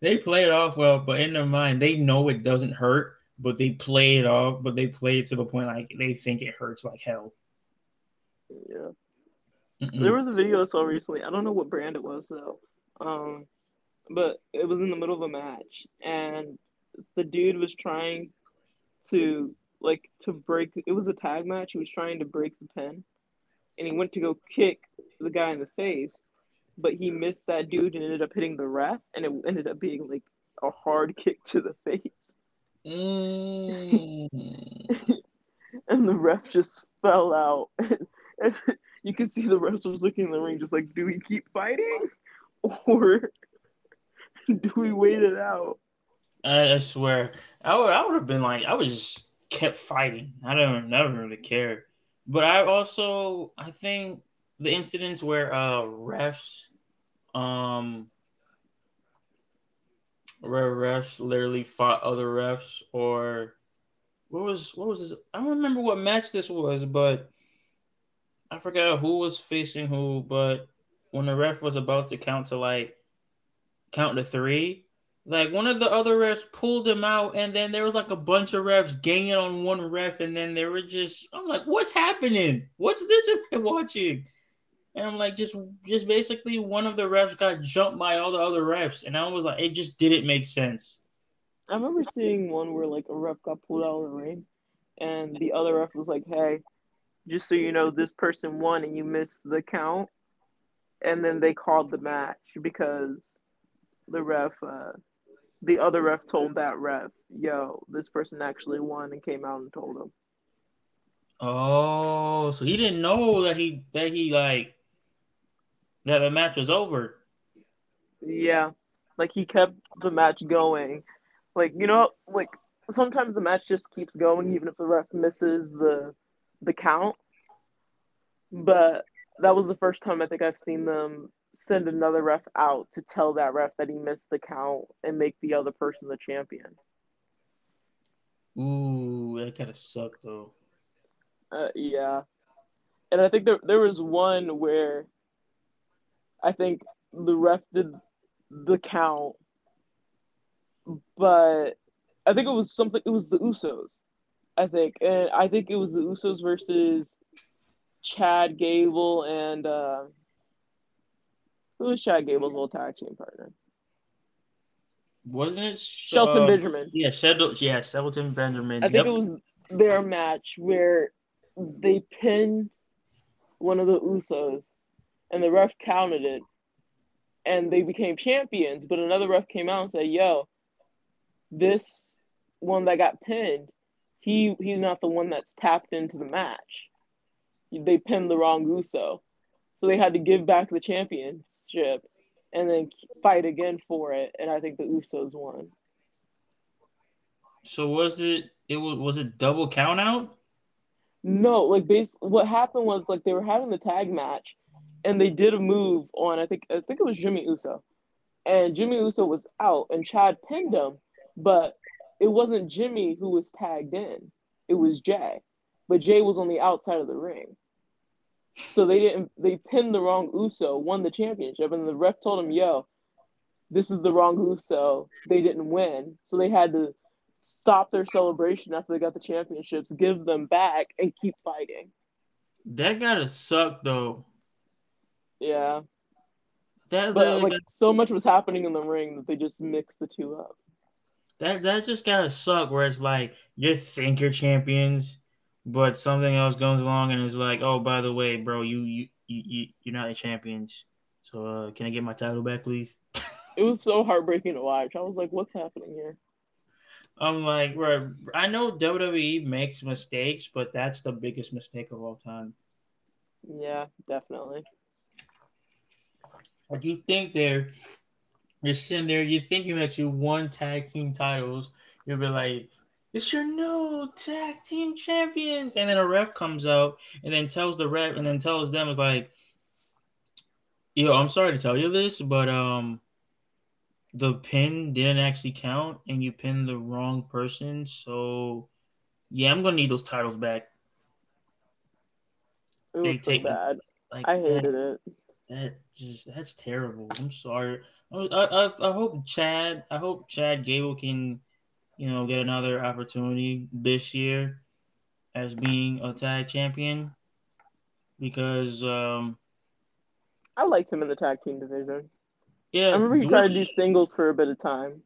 They play it off well, but in their mind, they know it doesn't hurt, but they play it off. But they play it to the point like they think it hurts like hell. Yeah. Mm-mm. There was a video I saw recently. I don't know what brand it was though. Um, but it was in the middle of a match, and the dude was trying to like to break. It was a tag match. He was trying to break the pin, and he went to go kick the guy in the face, but he missed that dude and ended up hitting the ref, and it ended up being like a hard kick to the face, Mm. and the ref just fell out. and you can see the wrestlers looking in the ring, just like, do we keep fighting, or do we wait it out? I, I swear, I would I would have been like I was just kept fighting. I don't never really care. But I also I think the incidents where uh refs um where refs literally fought other refs or what was what was this? I don't remember what match this was, but I forgot who was facing who, but when the ref was about to count to like count to three, like one of the other refs pulled him out, and then there was like a bunch of refs ganging on one ref, and then they were just I'm like, what's happening? What's this am watching? And I'm like, just just basically one of the refs got jumped by all the other refs, and I was like, it just didn't make sense. I remember seeing one where like a ref got pulled out of the ring, and the other ref was like, "Hey, just so you know, this person won and you missed the count." And then they called the match because the ref, uh, the other ref, told that ref, "Yo, this person actually won," and came out and told him. Oh, so he didn't know that he that he like that the match was over. Yeah, like he kept the match going. Like you know, like sometimes the match just keeps going even if the ref misses the the count. But that was the first time I think I've seen them send another ref out to tell that ref that he missed the count and make the other person the champion. Ooh, that kind of sucked though. Uh, yeah, and I think there there was one where I think the ref did the count, but I think it was something. It was the Usos, I think, and I think it was the Usos versus Chad Gable and uh, who was Chad Gable's old tag team partner? Wasn't it Shelton uh, Benjamin. Yeah, Shelton. Yeah, Shelton Benjamin. I think Yep. it was their match where they pinned one of the Usos, and the ref counted it, and they became champions. But another ref came out and said, "Yo, this one that got pinned, he he's not the one that's tapped into the match. They pinned the wrong Uso, so they had to give back the championship." And then fight again for it, and I think the Usos won. So was it? It was. Was it double count out? No, like base what happened was like they were having the tag match and they did a move on I think I think it was Jimmy Uso. And Jimmy Uso was out and Chad pinned him, but it wasn't Jimmy who was tagged in. It was Jay. But Jay was on the outside of the ring. So they didn't they pinned the wrong Uso, won the championship, and the ref told him, yo, this is the wrong Uso. They didn't win. So they had to stop their celebration after they got the championships, give them back, and keep fighting. That gotta suck though. Yeah. That But like got- so much was happening in the ring that they just mixed the two up. That that just gotta suck. Where it's like you think you're champions, but something else goes along and it's like, oh, by the way, bro, you you you you- you're not the champions. So uh, can I get my title back, please? It was so heartbreaking to watch. I was like, what's happening here? I'm like, bro, I know WWE makes mistakes, but that's the biggest mistake of all time. Yeah, definitely. Like you think they're you're sitting there, you're thinking that you won tag team titles, you'll be like, it's your new tag team champions. And then a ref comes out and then tells the ref and then tells them it's like, yo, I'm sorry to tell you this, but um the pin didn't actually count and you pinned the wrong person. So yeah, I'm gonna need those titles back. It They was so bad. Like I that- hated it. that just that's terrible. I'm sorry. I, I, I hope Chad. I hope Chad Gable can, you know, get another opportunity this year as being a tag champion because um I liked him in the tag team division. yeah. I remember he tried to do singles for a bit of time.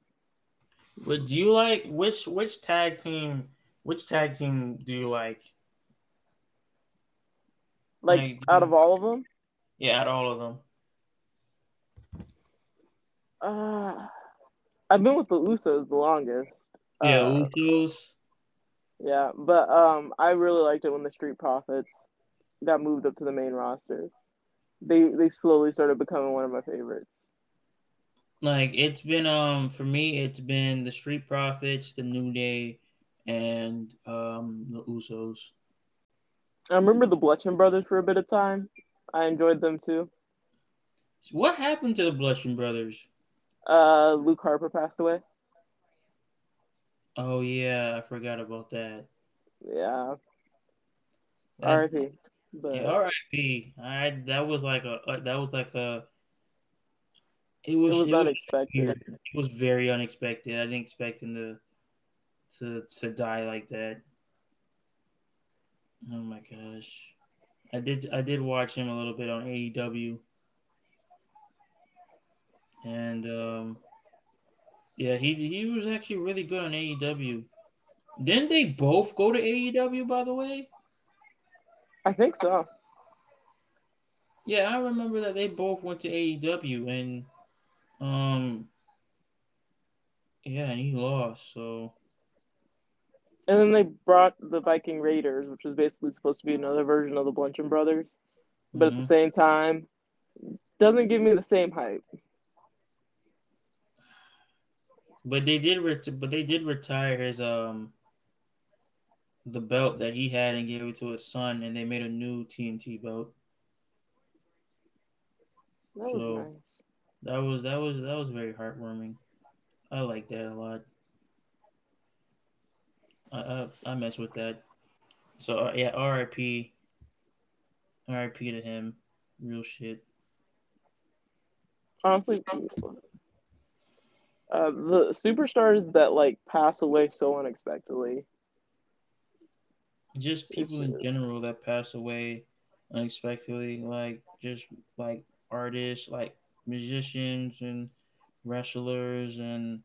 But do you like which which tag team? Which tag team do you like? Like Like, out of all of them, Yeah, out of all of them. Uh, I've been with the Usos the longest. Yeah, Uh, Usos. yeah, but um, I really liked it when the Street Profits got moved up to the main roster. They they slowly started becoming one of my favorites. Like it's been um for me, it's been the Street Profits, the New Day, and um the Usos. I remember the Bludgeon Brothers for a bit of time. I enjoyed them too. What happened to the Bludgeon Brothers? Uh, Luke Harper passed away. Oh yeah, I forgot about that. Yeah, R.I.P. But Yeah, R.I.P. I that was like a uh, that was like a. It it was, was it unexpected. weird. It was very unexpected. I didn't expect him to to to die like that. Oh my gosh. I did I did watch him a little bit on AEW. And um yeah, he he was actually really good on AEW. Didn't they both go to AEW by the way? I think so. Yeah, I remember that they both went to AEW and um yeah, and he lost, so And then they brought the Viking Raiders, which was basically supposed to be another version of the Bludgeon Brothers, but at mhm. the same time, doesn't give me the same hype. But they did ret- but they did retire his um the belt that he had and gave it to his son and they made a new TNT belt. That was nice. That was that was that was very heartwarming. I like that a lot. I I, I mess with that. So uh, yeah, R.I.P. R.I.P. to him. Real shit. Honestly, uh, the superstars that like pass away so unexpectedly. Just people in general that pass away unexpectedly, like just like artists, like musicians and wrestlers and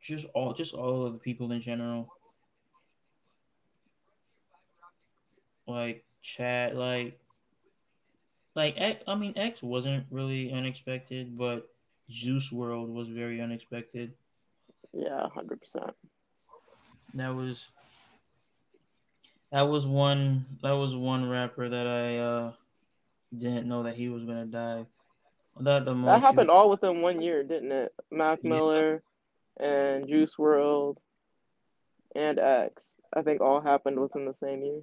just all just all of the people in general. Like Chad, like like X, I mean X wasn't really unexpected, but Juice WRLD was very unexpected. Yeah, hundred percent. That was that was one that was one rapper that I uh didn't know that he was gonna die. That the most That happened all within one year, didn't it? Mac Yeah. Miller and Juice WRLD and X. I think all happened within the same year.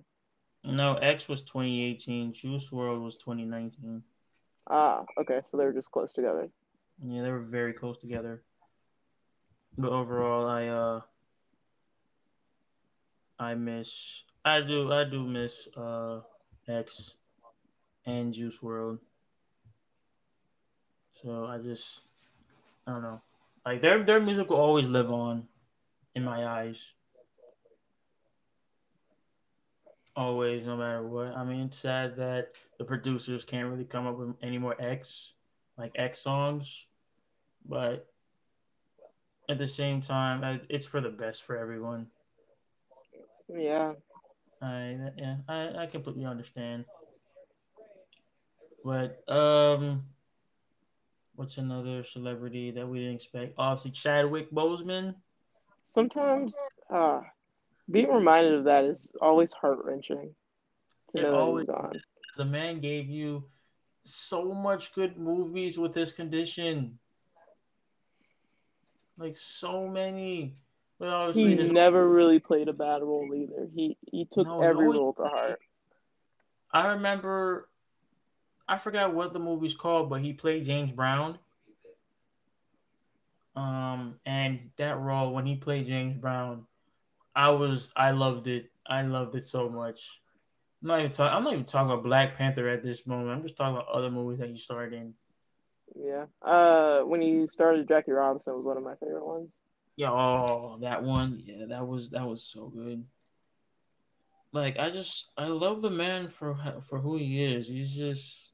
No, X was 2018. Juice World was 2019. Ah, okay, so they were just close together. Yeah, they were very close together. But overall, I uh, I miss. I do. I do miss uh, X and Juice WRLD. So I just, I don't know. Like their their music will always live on, in my eyes. Always, no matter what. I mean, it's sad that the producers can't really come up with any more X, like X songs, but at the same time, it's for the best for everyone. Yeah. I yeah, I, I completely understand. But um, what's another celebrity that we didn't expect? Obviously, Chadwick Boseman. Sometimes uh being reminded of that is always heart wrenching. To It know always- The man gave you so much good movies with his condition. Like so many. But He obviously, never really played a bad role either. He he took No, he every always- role to heart. I remember. I forgot what the movie's called, but he played James Brown. Um, and that role when he played James Brown, I was I loved it. I loved it so much. I'm not even talking. I'm not even talking about Black Panther at this moment. I'm just talking about other movies that he starred in. Yeah. Uh, when you started Jackie Robinson was one of my favorite ones. Yeah, oh, that one. Yeah, that was that was so good. Like I just I love the man for for who he is. He's just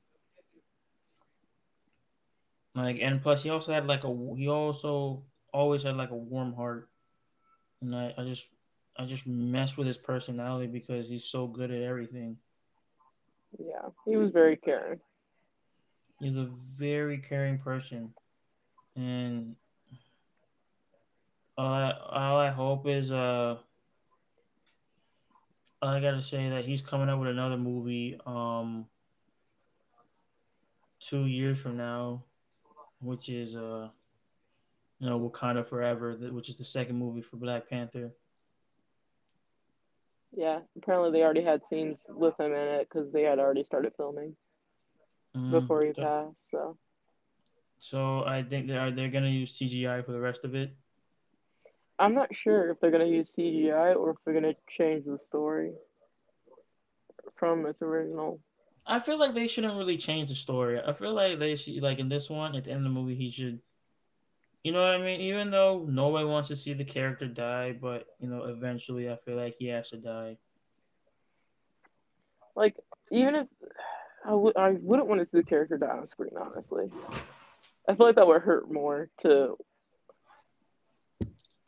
like, and plus he also had like a he also always had like a warm heart, and I I just I just mess with his personality because he's so good at everything. Yeah, he was very caring. He's a very caring person, and all I, all I hope is uh I gotta say that he's coming up with another movie um two years from now, which is uh you know Wakanda Forever, which is the second movie for Black Panther. Yeah, apparently they already had scenes with him in it because they had already started filming mm, before he passed. So. So I think they are they're gonna use CGI for the rest of it. I'm not sure if they're gonna use CGI or if they're gonna change the story from its original. I feel like they shouldn't really change the story. I feel like they should like in this one at the end of the movie he should you know what I mean? Even though nobody wants to see the character die, but you know, eventually I feel like he has to die. Like, even if I w- I wouldn't want to see the character die on screen, honestly. I feel like that would hurt more to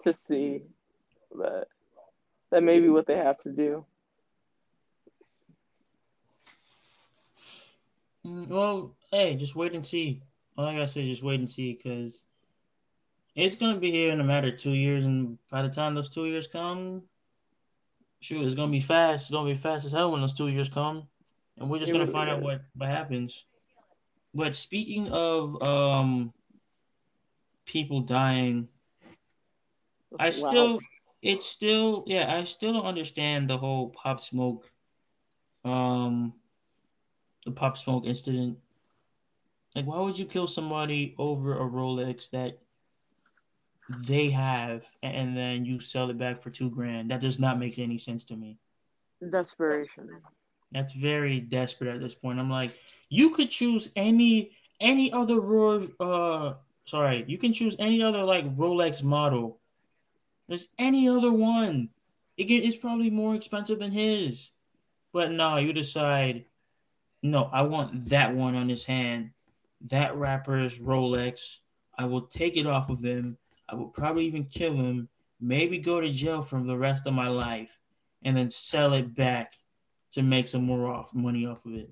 to see that that may be what they have to do. Mm, well, hey, just wait and see. All I gotta say, just wait and see, because it's gonna be here in a matter of two years, and by the time those two years come, shoot, it's gonna be fast. It's gonna be fast as hell when those two years come, and we're just gonna find out what what happens. But speaking of um people dying, I still, it's still, yeah, I still don't understand the whole pop smoke, um, the pop smoke incident. Like, why would you kill somebody over a Rolex that they have, and then you sell it back for two grand? That does not make any sense to me. Desperation. That's very desperate at this point. I'm like, you could choose any any other uh sorry, you can choose any other like Rolex model there's any other one. It it's probably more expensive than his. But no, you decide, no, I want that one on his hand. That rapper's Rolex. I will take it off of him. I will probably even kill him. Maybe go to jail for the rest of my life, and then sell it back to make some more off money off of it.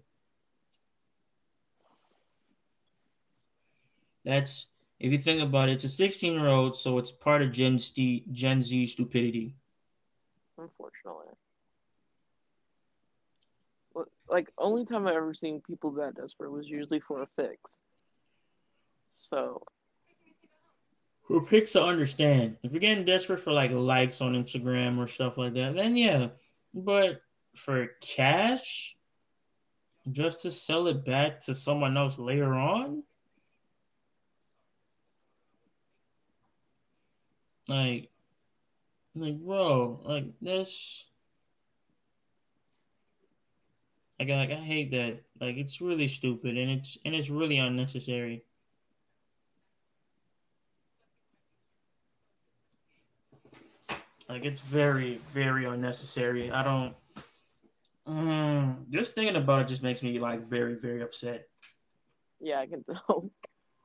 That's if you think about it, it's a 16 year old, so it's part of Gen Z, Gen Z stupidity. Unfortunately. Like, only time I've ever seen people that desperate was usually for a fix. So. For pics, I understand. If you're getting desperate for like likes on Instagram or stuff like that, then yeah. But for cash, just to sell it back to someone else later on, Like, like, bro, like this. Like, like I hate that. Like, it's really stupid and it's and it's really unnecessary. Like, it's very, very unnecessary. I don't. Um, just thinking about it just makes me like very, very upset. Yeah, I can tell.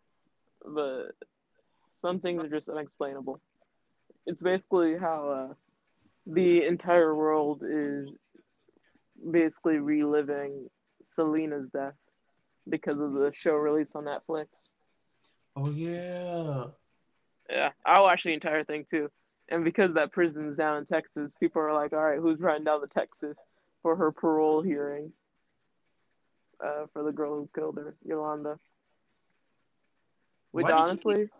but some things are just unexplainable it's basically how uh, the entire world is basically reliving Selena's death because of the show release on Netflix. Oh yeah. Yeah, I watched the entire thing too. And because that prison's down in Texas, people are like, "All right, who's riding down to Texas for her parole hearing?" Uh, for the girl who killed her, Yolanda. Which honestly,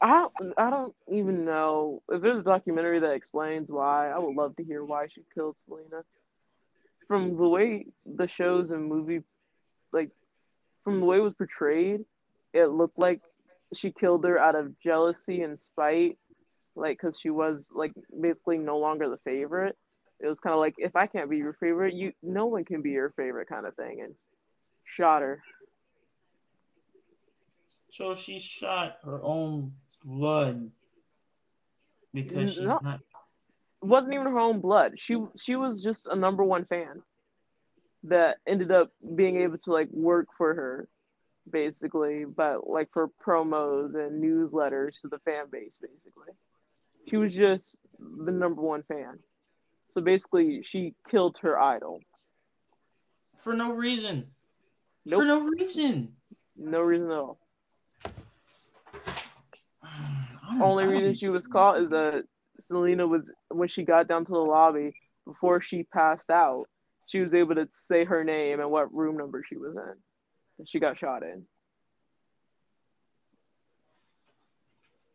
I don't, I don't even know if there's a documentary that explains why. I would love to hear why she killed Selena. From the way the shows and movie, like, from the way it was portrayed, it looked like she killed her out of jealousy and spite, like, because she was like basically no longer the favorite. It was kind of like if I can't be your favorite, you no one can be your favorite kind of thing, and shot her. So she shot her own blood because she's No. not. It wasn't even her own blood. She she was just a number one fan that ended up being able to like work for her basically, but like for promos and newsletters to the fan base basically. She was just the number one fan. So basically she killed her idol. For no reason. Nope. For no reason. No reason at all. Only reason she was caught is that Selena was when she got down to the lobby before she passed out, she was able to say her name and what room number she was in. And she got shot in.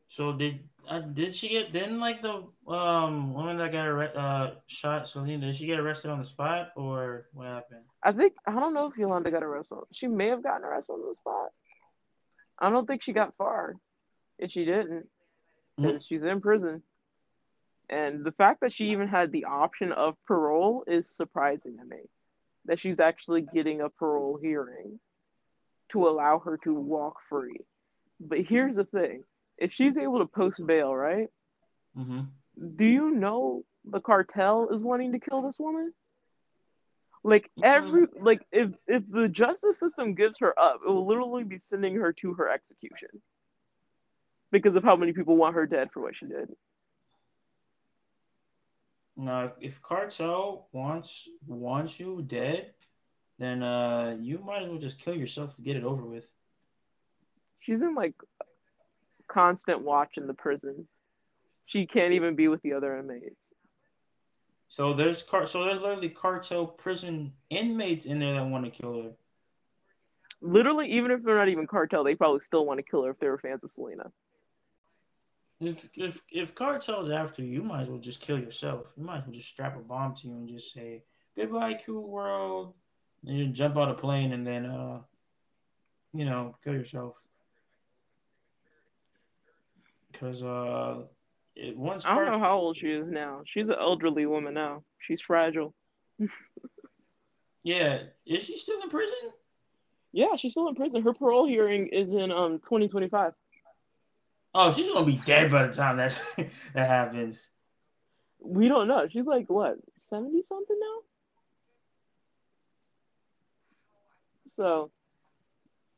So did uh, did she get didn't like the um woman that got arre- uh shot Selena? Did she get arrested on the spot or what happened? I think I don't know if Yolanda got arrested. She may have gotten arrested on the spot. I don't think she got far. If she didn't, 'cause she's in prison. And the fact that she even had the option of parole is surprising to me. That she's actually getting a parole hearing to allow her to walk free. But here's the thing if she's able to post bail, right? Mm-hmm. Do you know the cartel is wanting to kill this woman? Like every like if if the justice system gives her up, it will literally be sending her to her execution. Because of how many people want her dead for what she did. Now, if, if cartel wants wants you dead, then uh you might as well just kill yourself to get it over with. She's in like constant watch in the prison. She can't even be with the other inmates. So there's car so there's literally cartel prison inmates in there that want to kill her. Literally, even if they're not even cartel, they probably still want to kill her if they were fans of Selena. If if if cartel's after you, you might as well just kill yourself. You might as well just strap a bomb to you and just say goodbye, cool world, and you jump out a plane and then uh, you know, kill yourself. Because uh, it once I don't know how old she is now. She's an elderly woman now. She's fragile. yeah, is she still in prison? Yeah, she's still in prison. Her parole hearing is in um 2025. Oh, she's gonna be dead by the time that that happens. We don't know. She's like what, 70 something now? So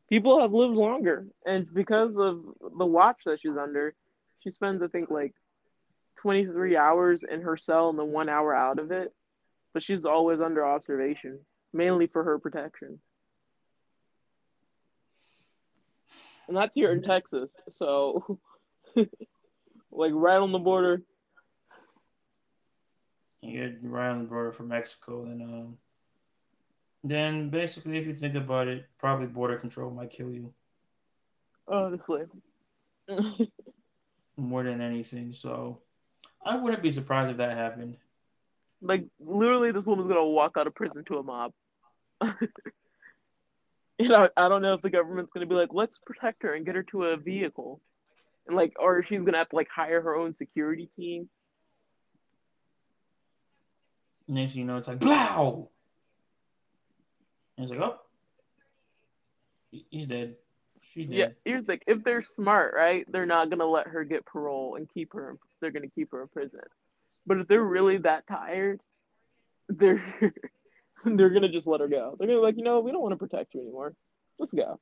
people have lived longer and because of the watch that she's under, she spends I think like 23 hours in her cell and then 1 hour out of it. But she's always under observation, mainly for her protection. And that's here in Texas. So like right on the border. You're right on the border for Mexico, and um, then basically, if you think about it, probably border control might kill you Honestly. more than anything. So I wouldn't be surprised if that happened. like literally this woman's gonna walk out of prison to a mob. you know, I don't know if the government's gonna be like, let's protect her and get her to a vehicle. And like or she's gonna have to like hire her own security team. Next thing you know, it's like blow. And it's like, oh, he's dead. She's dead. Yeah, here's the if they're smart, right? They're not gonna let her get parole and keep her. They're gonna keep her in prison. But if they're really that tired, they're they're gonna just let her go. They're gonna be like, you know, we don't want to protect you anymore. Let's go.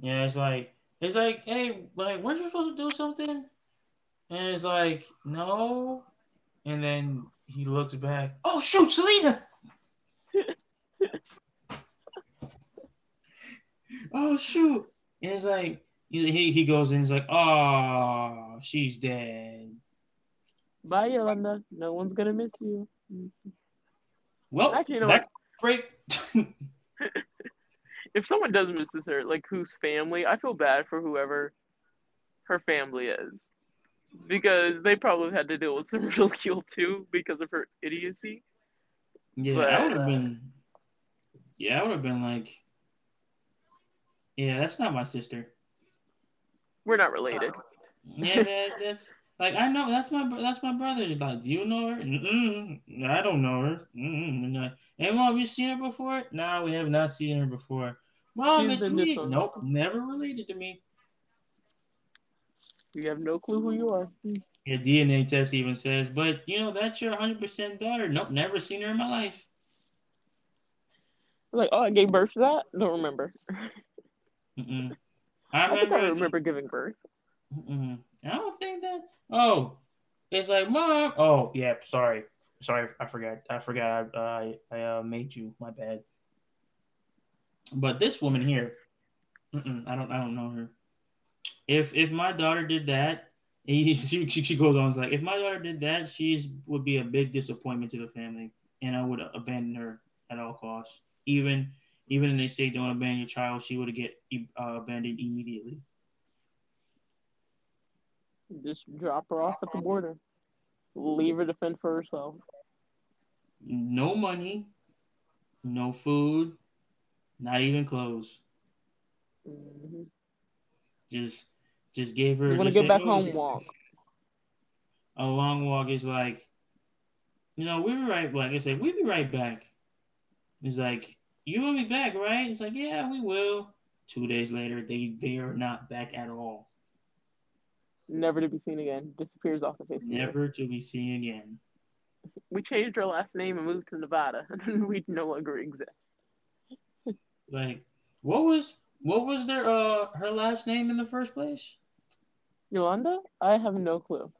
Yeah, it's like it's like, hey, like, weren't you supposed to do something? And it's like, no. And then he looks back. Oh shoot, Selena! Oh shoot! And it's like he he goes in. He's like, oh, she's dead. Bye, Yolanda. No one's gonna miss you. Well, Actually, you know break. If someone does miss this, or like whose family, I feel bad for whoever her family is, because they probably had to deal with some ridicule too because of her idiocy. Yeah, But, I would have uh, been. Yeah, I would have been like, yeah, that's not my sister. We're not related. Uh, yeah, that, that's Like I know that's my that's my brother. Like, do you know her? Mm-mm, I don't know her. Mm-mm. And mom, we seen her before? No, we have not seen her before. Mom, She's it's me. Nope, never related to me. You have no clue who you are. Your DNA test even says, but you know that's your 100% daughter. Nope, never seen her in my life. Like, oh, I gave birth to that. Don't remember. Mm-mm. I, remember, I think I remember giving birth. Mm-mm. I don't think that. Oh, it's like mom. Oh, yeah. Sorry, sorry. I forgot. I forgot. I I, uh, made you. My bad. But this woman here, I don't. I don't know her. If if my daughter did that, he, she, she goes on. It's like if my daughter did that, she's would be a big disappointment to the family, and I would abandon her at all costs. Even even if they say don't abandon your child, she would get uh, abandoned immediately. Just drop her off at the border. Leave her to fend for herself. No money, no food, not even clothes. Mm-hmm. Just, just gave her. You want to get back home? Walk. A long walk is like, you know, we were right. Like I said, we'll be right back. It's like you will be back, right? It's like, yeah, we will. Two days later, they they are not back at all never to be seen again. Disappears off the face. Never to be seen again. We changed our last name and moved to Nevada, and we no longer exist. like, what was what was their uh her last name in the first place? Yolanda? I have no clue.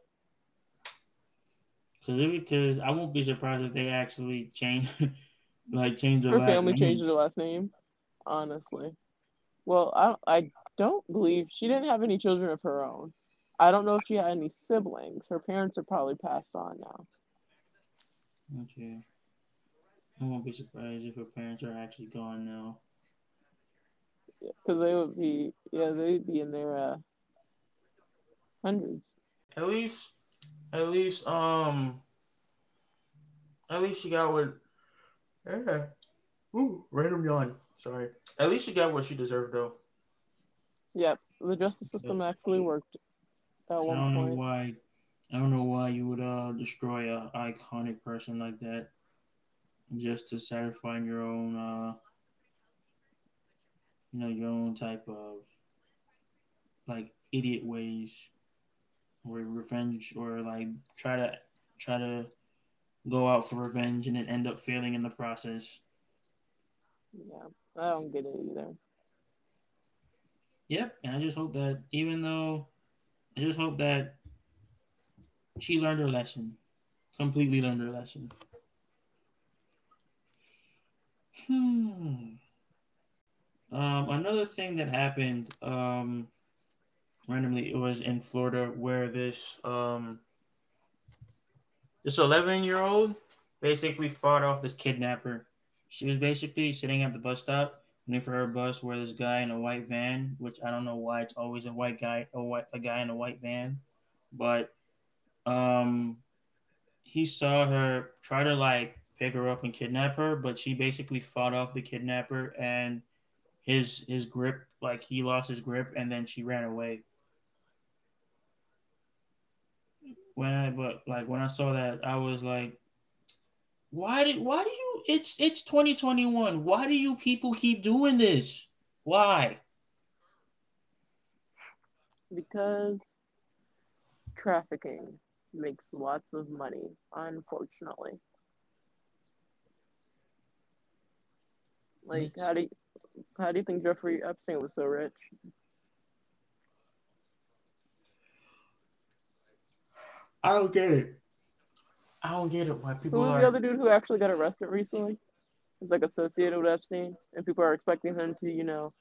Because because I won't be surprised if they actually change like change her, her family name. changed her last name. Honestly, well, I I don't believe she didn't have any children of her own. I don't know if she had any siblings. Her parents are probably passed on now. Okay. I won't be surprised if her parents are actually gone now. Yeah, because they would be, yeah, they'd be in their uh, hundreds. At least, at least, um, at least she got what. Yeah. Ooh, random yawn. Sorry. At least she got what she deserved, though. Yep, the justice system actually worked at one I don't point. know why. I don't know why you would uh destroy a iconic person like that just to satisfy your own uh you know your own type of like idiot ways or revenge or like try to try to go out for revenge and then end up failing in the process. Yeah, I don't get it either. Yep, and I just hope that even though I just hope that she learned her lesson, completely learned her lesson. Hmm. Um, another thing that happened um, randomly it was in Florida where this um, this 11 year old basically fought off this kidnapper. She was basically sitting at the bus stop waiting for her bus where this guy in a white van, which I don't know why it's always a white guy, a white a guy in a white van, but um, he saw her try to like pick her up and kidnap her, but she basically fought off the kidnapper and his his grip, like he lost his grip, and then she ran away. When I but like when I saw that, I was like, why did why do you it's it's 2021. Why do you people keep doing this? Why? Because trafficking makes lots of money, unfortunately. Like how do you, how do you think Jeffrey Epstein was so rich? I don't get it. I don't get it. Why people who was the other dude who actually got arrested recently? He's like associated with Epstein, and people are expecting him to, you know,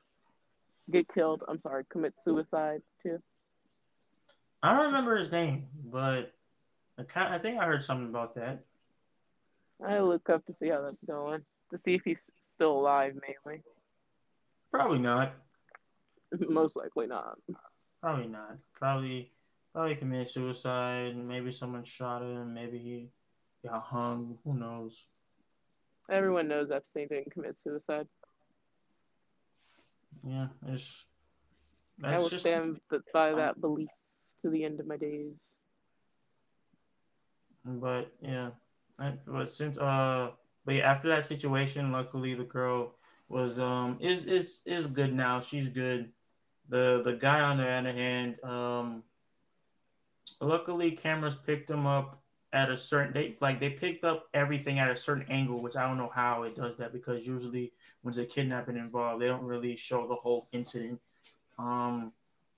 get killed. I'm sorry, commit suicide too. I don't remember his name, but I, kind I think I heard something about that. I look up to see how that's going, to see if he's still alive, mainly. Probably not. Most likely not. Probably not. Probably Probably committed suicide. Maybe someone shot him. Maybe he got hung. Who knows? Everyone knows Epstein didn't commit suicide. Yeah, it's. I will just... stand by that belief to the end of my days. But yeah, I, but since uh, but yeah, after that situation, luckily the girl was um is is is good now. She's good. The the guy on the other hand, um, luckily cameras picked him up at a certain they like they picked up everything at a certain angle, which I don't know how it does that because usually when there's a kidnapping involved, they don't really show the whole incident. Um,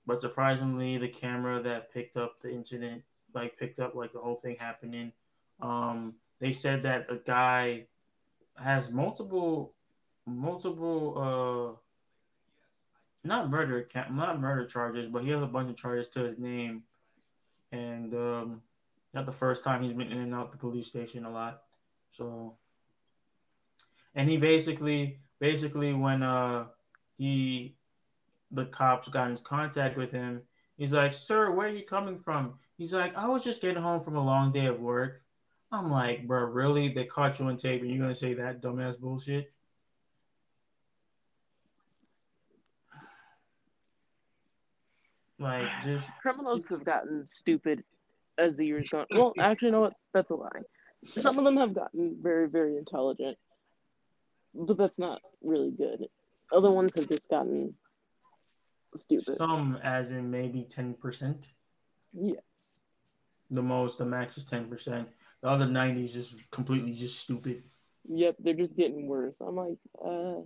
but surprisingly, the camera that picked up the incident, like picked up like the whole thing happening. Um, they said that the guy has multiple, multiple, uh, not murder, not murder charges, but he has a bunch of charges to his name, and um, not the first time he's been in and out the police station a lot. So, and he basically, basically, when uh he, the cops got in contact with him, he's like, "Sir, where are you coming from?" He's like, "I was just getting home from a long day of work." I'm like, bro, really? They caught you on tape, and you're gonna say that dumbass bullshit? Like, just criminals have gotten stupid as the years gone. Well, actually, you know what? That's a lie. Some of them have gotten very, very intelligent, but that's not really good. Other ones have just gotten stupid. Some, as in maybe ten percent. Yes. The most, the max is ten percent. The other ninety is just completely just stupid. Yep, they're just getting worse. I'm like, uh,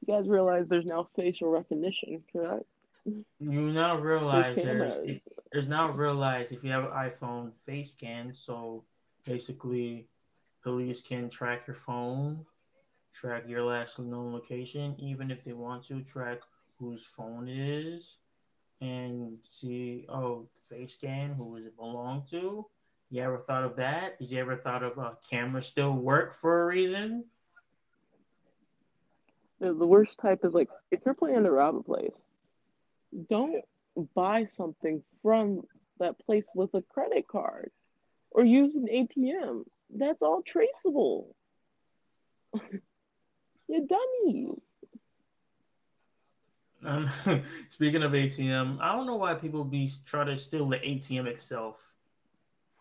you guys realize there's now facial recognition, correct? You now realize there's, there's, there's now realize if you have an iPhone face scan, so basically police can track your phone, track your last known location, even if they want to track whose phone it is, and see oh face scan who does it belong to. You ever thought of that? Did you ever thought of a uh, camera still work for a reason? The, the worst type is like if you're playing to rob a place don't buy something from that place with a credit card or use an ATM. That's all traceable. You're dummy. Um, speaking of ATM, I don't know why people be try to steal the ATM itself,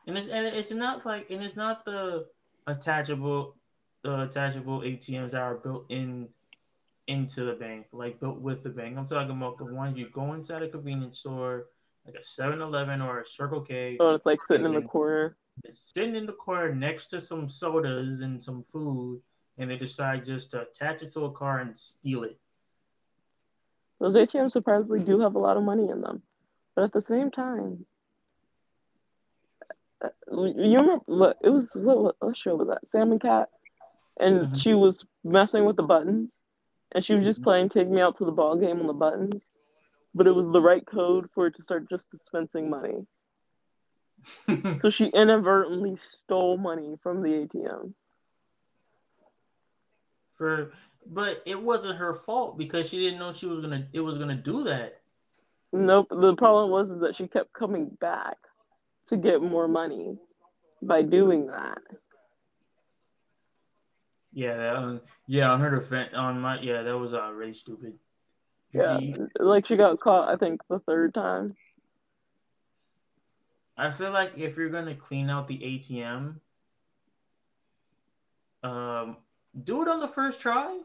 and it's and it's not like and it's not the attachable the attachable ATMs that are built in into the bank, like built with the bank. I'm talking about the ones you go inside a convenience store, like a 7 Eleven or a Circle K. Oh, it's like sitting in the corner. It's sitting in the corner next to some sodas and some food, and they decide just to attach it to a car and steal it. Those ATMs surprisingly do have a lot of money in them. But at the same time, uh, you remember, look, it was, what, what show was that? Sam and Cat? And mm-hmm. she was messing with the buttons and she was just mm-hmm. playing take me out to the ball game on the buttons. But it was the right code for it to start just dispensing money. So she inadvertently stole money from the atm for but it wasn't her fault because she didn't know she was gonna it was gonna do that. Nope. The problem was is that she kept coming back to get more money by doing that yeah, that, um, yeah, on her defense, on my, yeah, that was uh, really stupid. Yeah, like she got caught, I think, the third time. I feel like if you're gonna clean out the ATM, um, do it on the first try.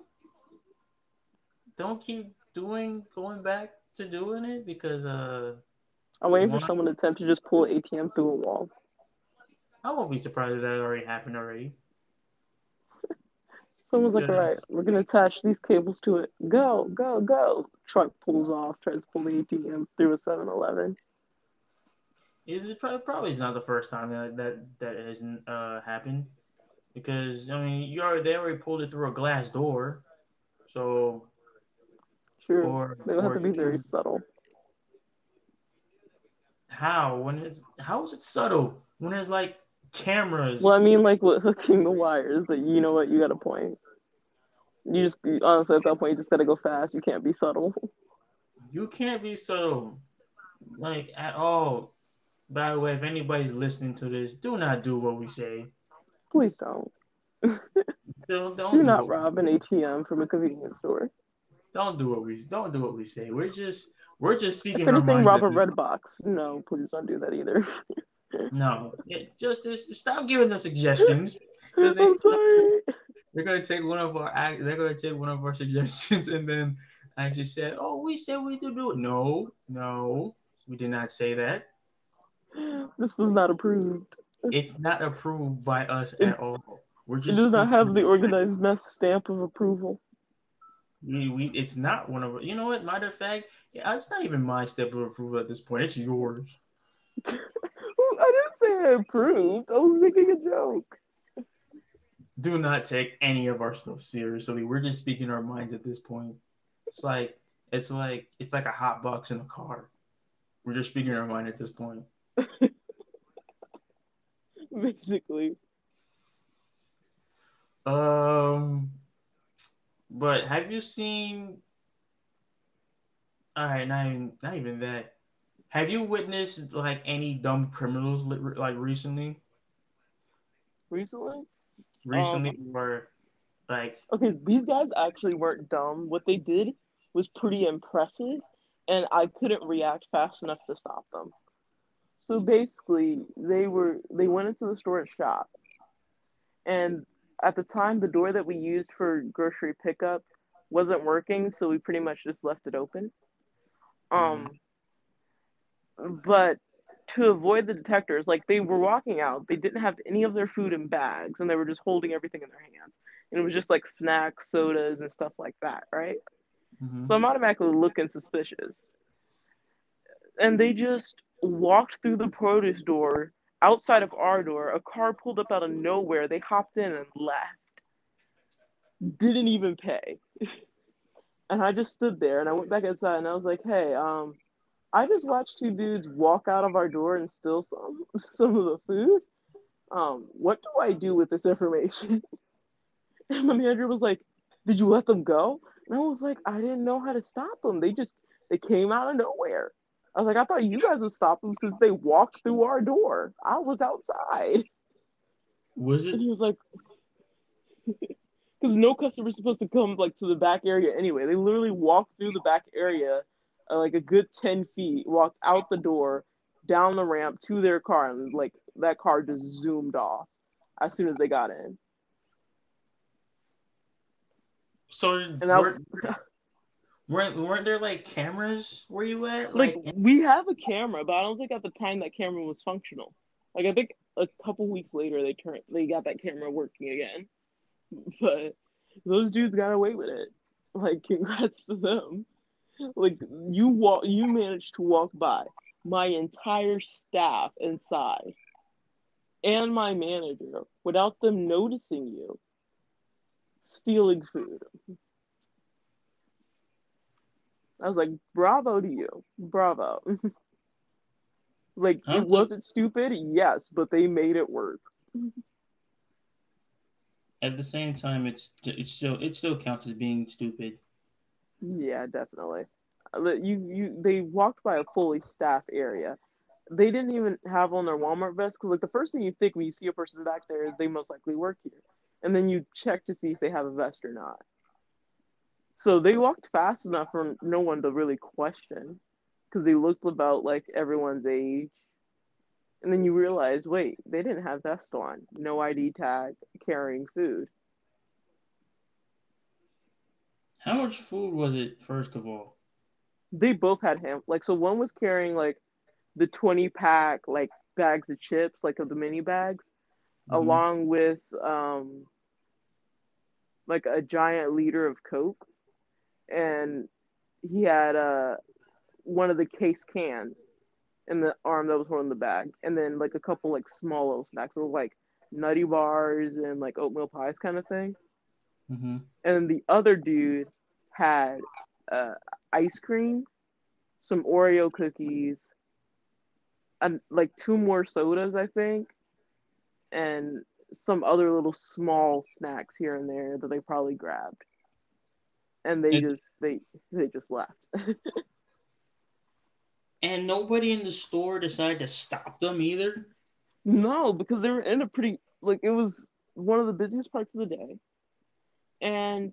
Don't keep doing going back to doing it because uh. I'm waiting for someone to attempt to just pull ATM through a wall. I won't be surprised if that already happened already. Someone's like, all right, we're gonna attach these cables to it. Go, go, go. Truck pulls off, tries to pull the ATM through a 7-Eleven. Is it probably, probably not the first time that that, that hasn't uh, happened? Because I mean, you already they already pulled it through a glass door, so. Sure. Or, they have to be very subtle. How when it's how is it subtle when there's like cameras. Well, I mean, like with hooking the wires, that you know what, you got a point. You just honestly at that point, you just gotta go fast. You can't be subtle. You can't be subtle, like at all. By the way, if anybody's listening to this, do not do what we say. Please don't. don't, don't do not rob an ATM from a convenience store. Don't do what we don't do what we say. We're just we're just speaking. If anything, rob a red box. No, please don't do that either. No, it, just, just stop giving them suggestions. they- I'm sorry. They're gonna take one of our act. They're gonna take one of our suggestions and then actually say, "Oh, we said we do do it." No, no, we did not say that. This was not approved. It's not approved by us at all. We're It just. does not have the organized mess stamp of approval. We, we, it's not one of. You know what? Matter of fact, yeah, it's not even my step of approval at this point. It's yours. I didn't say I approved. I was making a joke. Do not take any of our stuff seriously. We're just speaking our minds at this point. It's like it's like it's like a hot box in a car. We're just speaking our mind at this point. Basically. Um, but have you seen? All right, not even not even that. Have you witnessed like any dumb criminals like recently? Recently? Recently, or like Okay, these guys actually weren't dumb. What they did was pretty impressive, and I couldn't react fast enough to stop them. So basically, they were they went into the store and shop, and at the time, the door that we used for grocery pickup wasn't working, so we pretty much just left it open. Um, but to avoid the detectors, like they were walking out, they didn't have any of their food in bags, and they were just holding everything in their hands and it was just like snacks, sodas, and stuff like that, right? mhm. So I'm automatically looking suspicious. And they just walked through the produce door outside of our door. A car pulled up out of nowhere. They hopped in and left. Didn't even pay. and I just stood there and I went back outside and I was like, hey, um, I just watched two dudes walk out of our door and steal some some of the food. Um, what do I do with this information? And my manager was like, Did you let them go? And I was like, I didn't know how to stop them. They just they came out of nowhere. I was like, I thought you guys would stop them since they walked through our door. I was outside. was And it? he was like, because no customer's supposed to come like to the back area anyway. They literally walked through the back area, uh, like a good ten feet, walked out the door, down the ramp to their car, and like that car just zoomed off as soon as they got in. So And I, weren't, weren't weren't there like cameras where you at? like Like, we have a camera, but I don't think at the time that camera was functional. Like I think a couple weeks later they turned they got that camera working again. But those dudes got away with it. Like congrats to them. Like you walk you managed to walk by my entire staff inside and my manager without them noticing you stealing food. I was like, bravo to you. Bravo. like, it think- wasn't stupid, yes, but they made it work. at the same time, it's it's still it still counts as being stupid. Yeah, definitely. Uh, You, you, they walked by a fully staffed area. They didn't even have on their Walmart vest because, like, the first thing you think when you see a person back there is they most likely work here, and then you check to see if they have a vest or not. So they walked fast enough for no one to really question, because they looked about like everyone's age, and then you realize, wait, they didn't have vest on, no ID tag, carrying food. How much food was it? First of all, they both had him like so one was carrying like the 20 pack like bags of chips like of the mini bags Mhm. along with um like a giant liter of coke and he had uh one of the case cans in the arm that was holding the bag and then like a couple like small little snacks so like nutty bars and like oatmeal pies kind of thing hmm and the other dude had uh, ice cream, some Oreo cookies, and like two more sodas, I think, and some other little small snacks here and there that they probably grabbed. And they It- just they they just left. and nobody in the store decided to stop them either. no, because they were in a pretty like it was one of the busiest parts of the day, and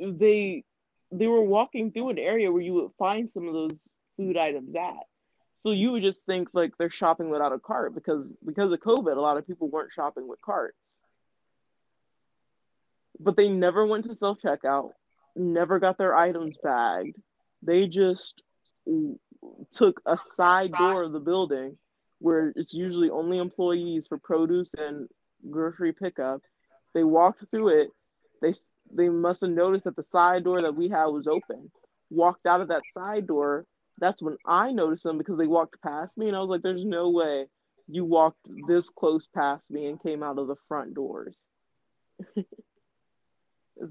they they were walking through an area where you would find some of those food items at. So you would just think like they're shopping without a cart because because of COVID, a lot of people weren't shopping with carts. But they never went to self checkout, never got their items bagged. They just took a side door of the building where it's usually only employees for produce and grocery pickup. They walked through it. They they must have noticed that the side door that we had was open. Walked out of that side door. That's when I noticed them because they walked past me, and I was like, "There's no way you walked this close past me and came out of the front doors." it's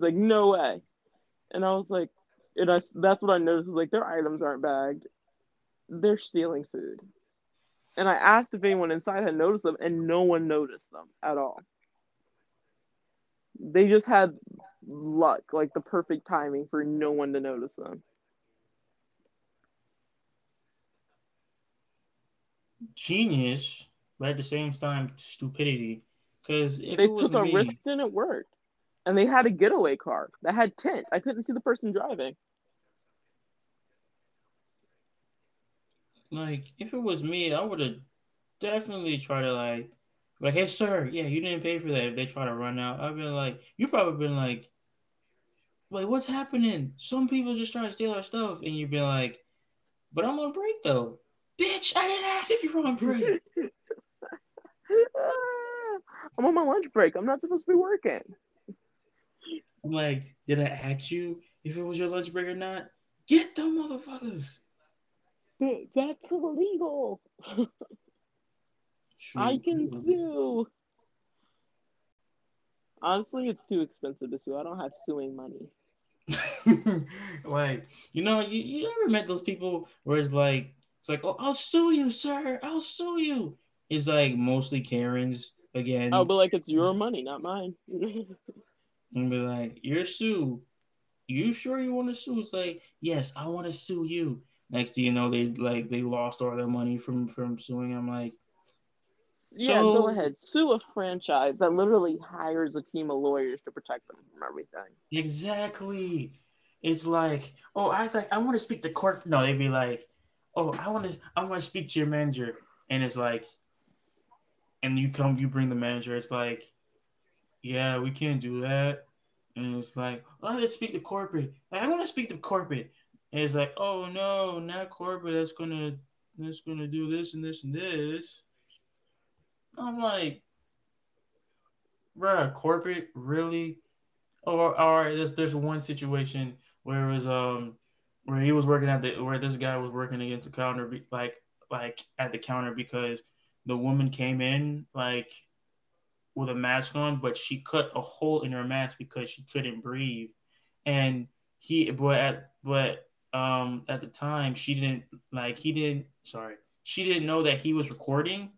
like no way, and I was like, and I that's what I noticed. Like their items aren't bagged. They're stealing food. And I asked if anyone inside had noticed them, and no one noticed them at all. They just had luck, like the perfect timing for no one to notice them. Genius, but at the same time, stupidity. Because if they it took a me, risk and it worked. And they had a getaway car that had tint. I couldn't see the person driving. like if it was me, I would have definitely tried to like like, hey sir, yeah, you didn't pay for that. If they try to run out, I've been like, you probably been like, like what's happening? Some people just try to steal our stuff, and you've been like, but I'm on break though, bitch. I didn't ask if you're on break. I'm on my lunch break. I'm not supposed to be working. I'm like, did I ask you if it was your lunch break or not? Get them motherfuckers. That's illegal. I can sue. Honestly, it's too expensive to sue. I don't have suing money. like, you know, you, you ever met those people where it's like, it's like, oh, I'll sue you, sir. I'll sue you. It's like mostly Karens again. Oh, but like it's your money, not mine. and be like, you're sue. You sure you want to sue? It's like, yes, I want to sue you. Next thing you know, they like they lost all their money from from suing. I'm like, yeah, so, go ahead. Sue a franchise that literally hires a team of lawyers to protect them from everything. Exactly. It's like, oh, I like I want to speak to court. No, they'd be like, oh, I want to I want to speak to your manager, and it's like, and you come, you bring the manager. It's like, yeah, we can't do that. And it's like, oh, let's speak to corporate. Like, I want to speak to corporate. And it's like, oh no, not corporate. That's gonna that's gonna do this and this and this. I'm like, bruh, corporate really? Or all right, there's there's one situation where it was um where he was working at the where this guy was working against the counter like like at the counter because the woman came in like with a mask on, but she cut a hole in her mask because she couldn't breathe. And he but at but um at the time she didn't like he didn't sorry she didn't know that he was recording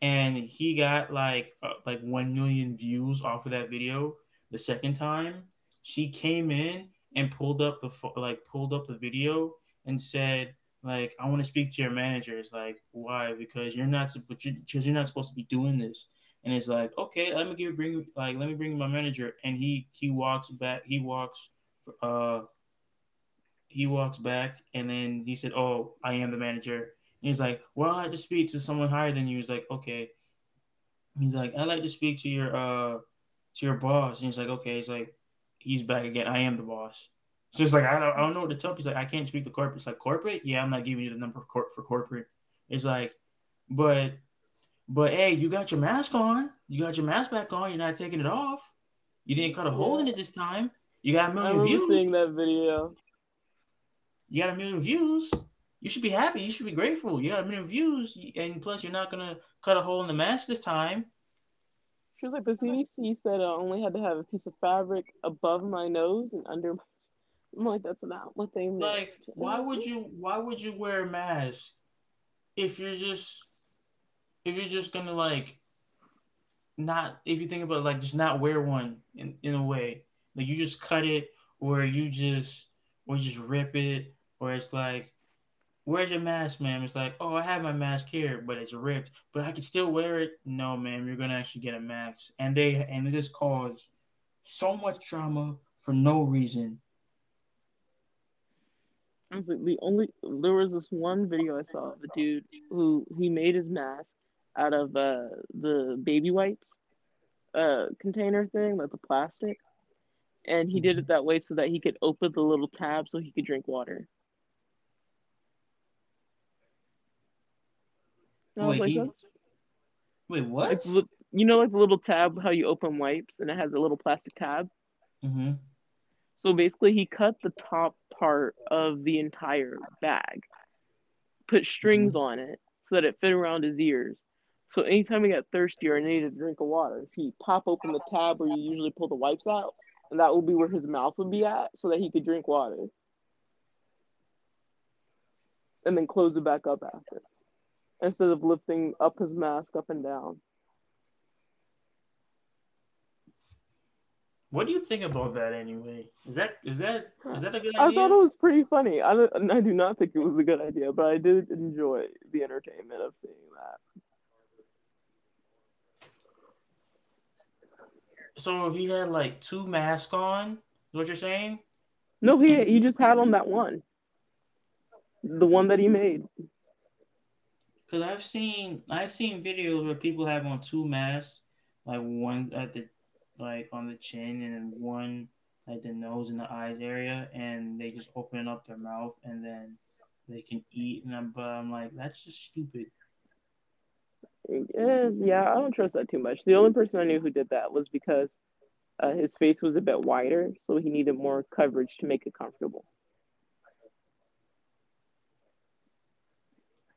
and he got like uh, like 1 million views off of that video the second time. She came in and pulled up the like pulled up the video and said like i want to speak to your manager it's like why? Because you're not because you're not supposed to be doing this. And it's like okay let me give bring like let me bring my manager. And he he walks back he walks uh he walks back and then he said, Oh, I am the manager. He's like, Well, I like to speak to someone higher than you. He's like, Okay. He's like, I like to speak to your uh to your boss. And he's like, Okay. He's like, he's back again. I am the boss. So it's like I don't, I don't know what to tell. He's like, I can't speak to corporate. It's like corporate. Yeah, I'm not giving you the number for, for corporate. It's like, but, but hey, you got your mask on. You got your mask back on. You're not taking it off. You didn't cut a hole in it this time. You got a million I views. seeing that video. You got a million views. You should be happy. You should be grateful. You got a million views, and plus you're not gonna cut a hole in the mask this time. She was like, the CDC said I only had to have a piece of fabric above my nose and under. My... I'm like, that's not what they meant. Like, why would you? Why would you wear a mask if you're just if you're just gonna like not if you think about it, like just not wear one in, in a way like you just cut it or you just or you just rip it or it's like, where's your mask, ma'am? It's like, oh, I have my mask here, but it's ripped, but I can still wear it. No, ma'am, you're gonna actually get a mask, and they and it just caused so much drama for no reason. I was like, the only there was this one video I saw of a dude who he made his mask out of uh, the baby wipes uh, container thing, like the plastic, and he did it that way so that he could open the little tab so he could drink water. Wait, like, he- "That's- Wait, what? like, you know, like the little tab how you open wipes and it has a little plastic tab. mm-hmm. So basically, he cut the top part of the entire bag, put strings on it so that it fit around his ears. So anytime he got thirsty or needed a drink of water, he pop open the tab where you usually pull the wipes out, and that would be where his mouth would be at, so that he could drink water, and then close it back up after, instead of lifting up his mask up and down. What do you think about that anyway? Is that is that is that a good I thought it was pretty funny. I, don't- I do not think it was a good idea, but I did enjoy the entertainment of seeing that. So he had like two masks on. Is what you're saying? No, he he just had on that one, the one that he made. Because I've seen I've seen videos where people have on two masks, like one at the like on the chin and one like the nose and the eyes area, and they just open up their mouth and then they can eat. And I'm, but I'm like, that's just stupid. Eh, yeah, I don't trust that too much. The only person I knew who did that was because uh, his face was a bit wider, so he needed more coverage to make it comfortable.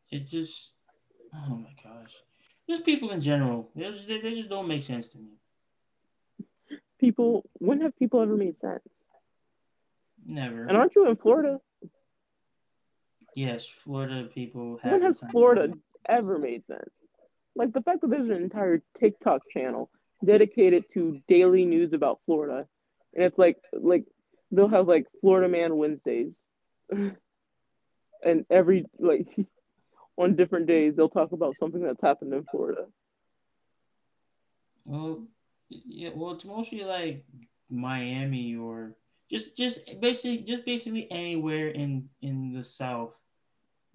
It just, oh my gosh, just people in general, they just, they, just don't make sense to me. People, when have people ever made sense? Never. And aren't you in Florida? Yes, Florida people have. When has time. Florida ever made sense? Like the fact that there's an entire TikTok channel dedicated to daily news about Florida, and it's like like they'll have like Florida Man Wednesdays, and every like on different days they'll talk about something that's happened in Florida. Well, yeah. Well, it's mostly like Miami or just just basically just basically anywhere in in the South,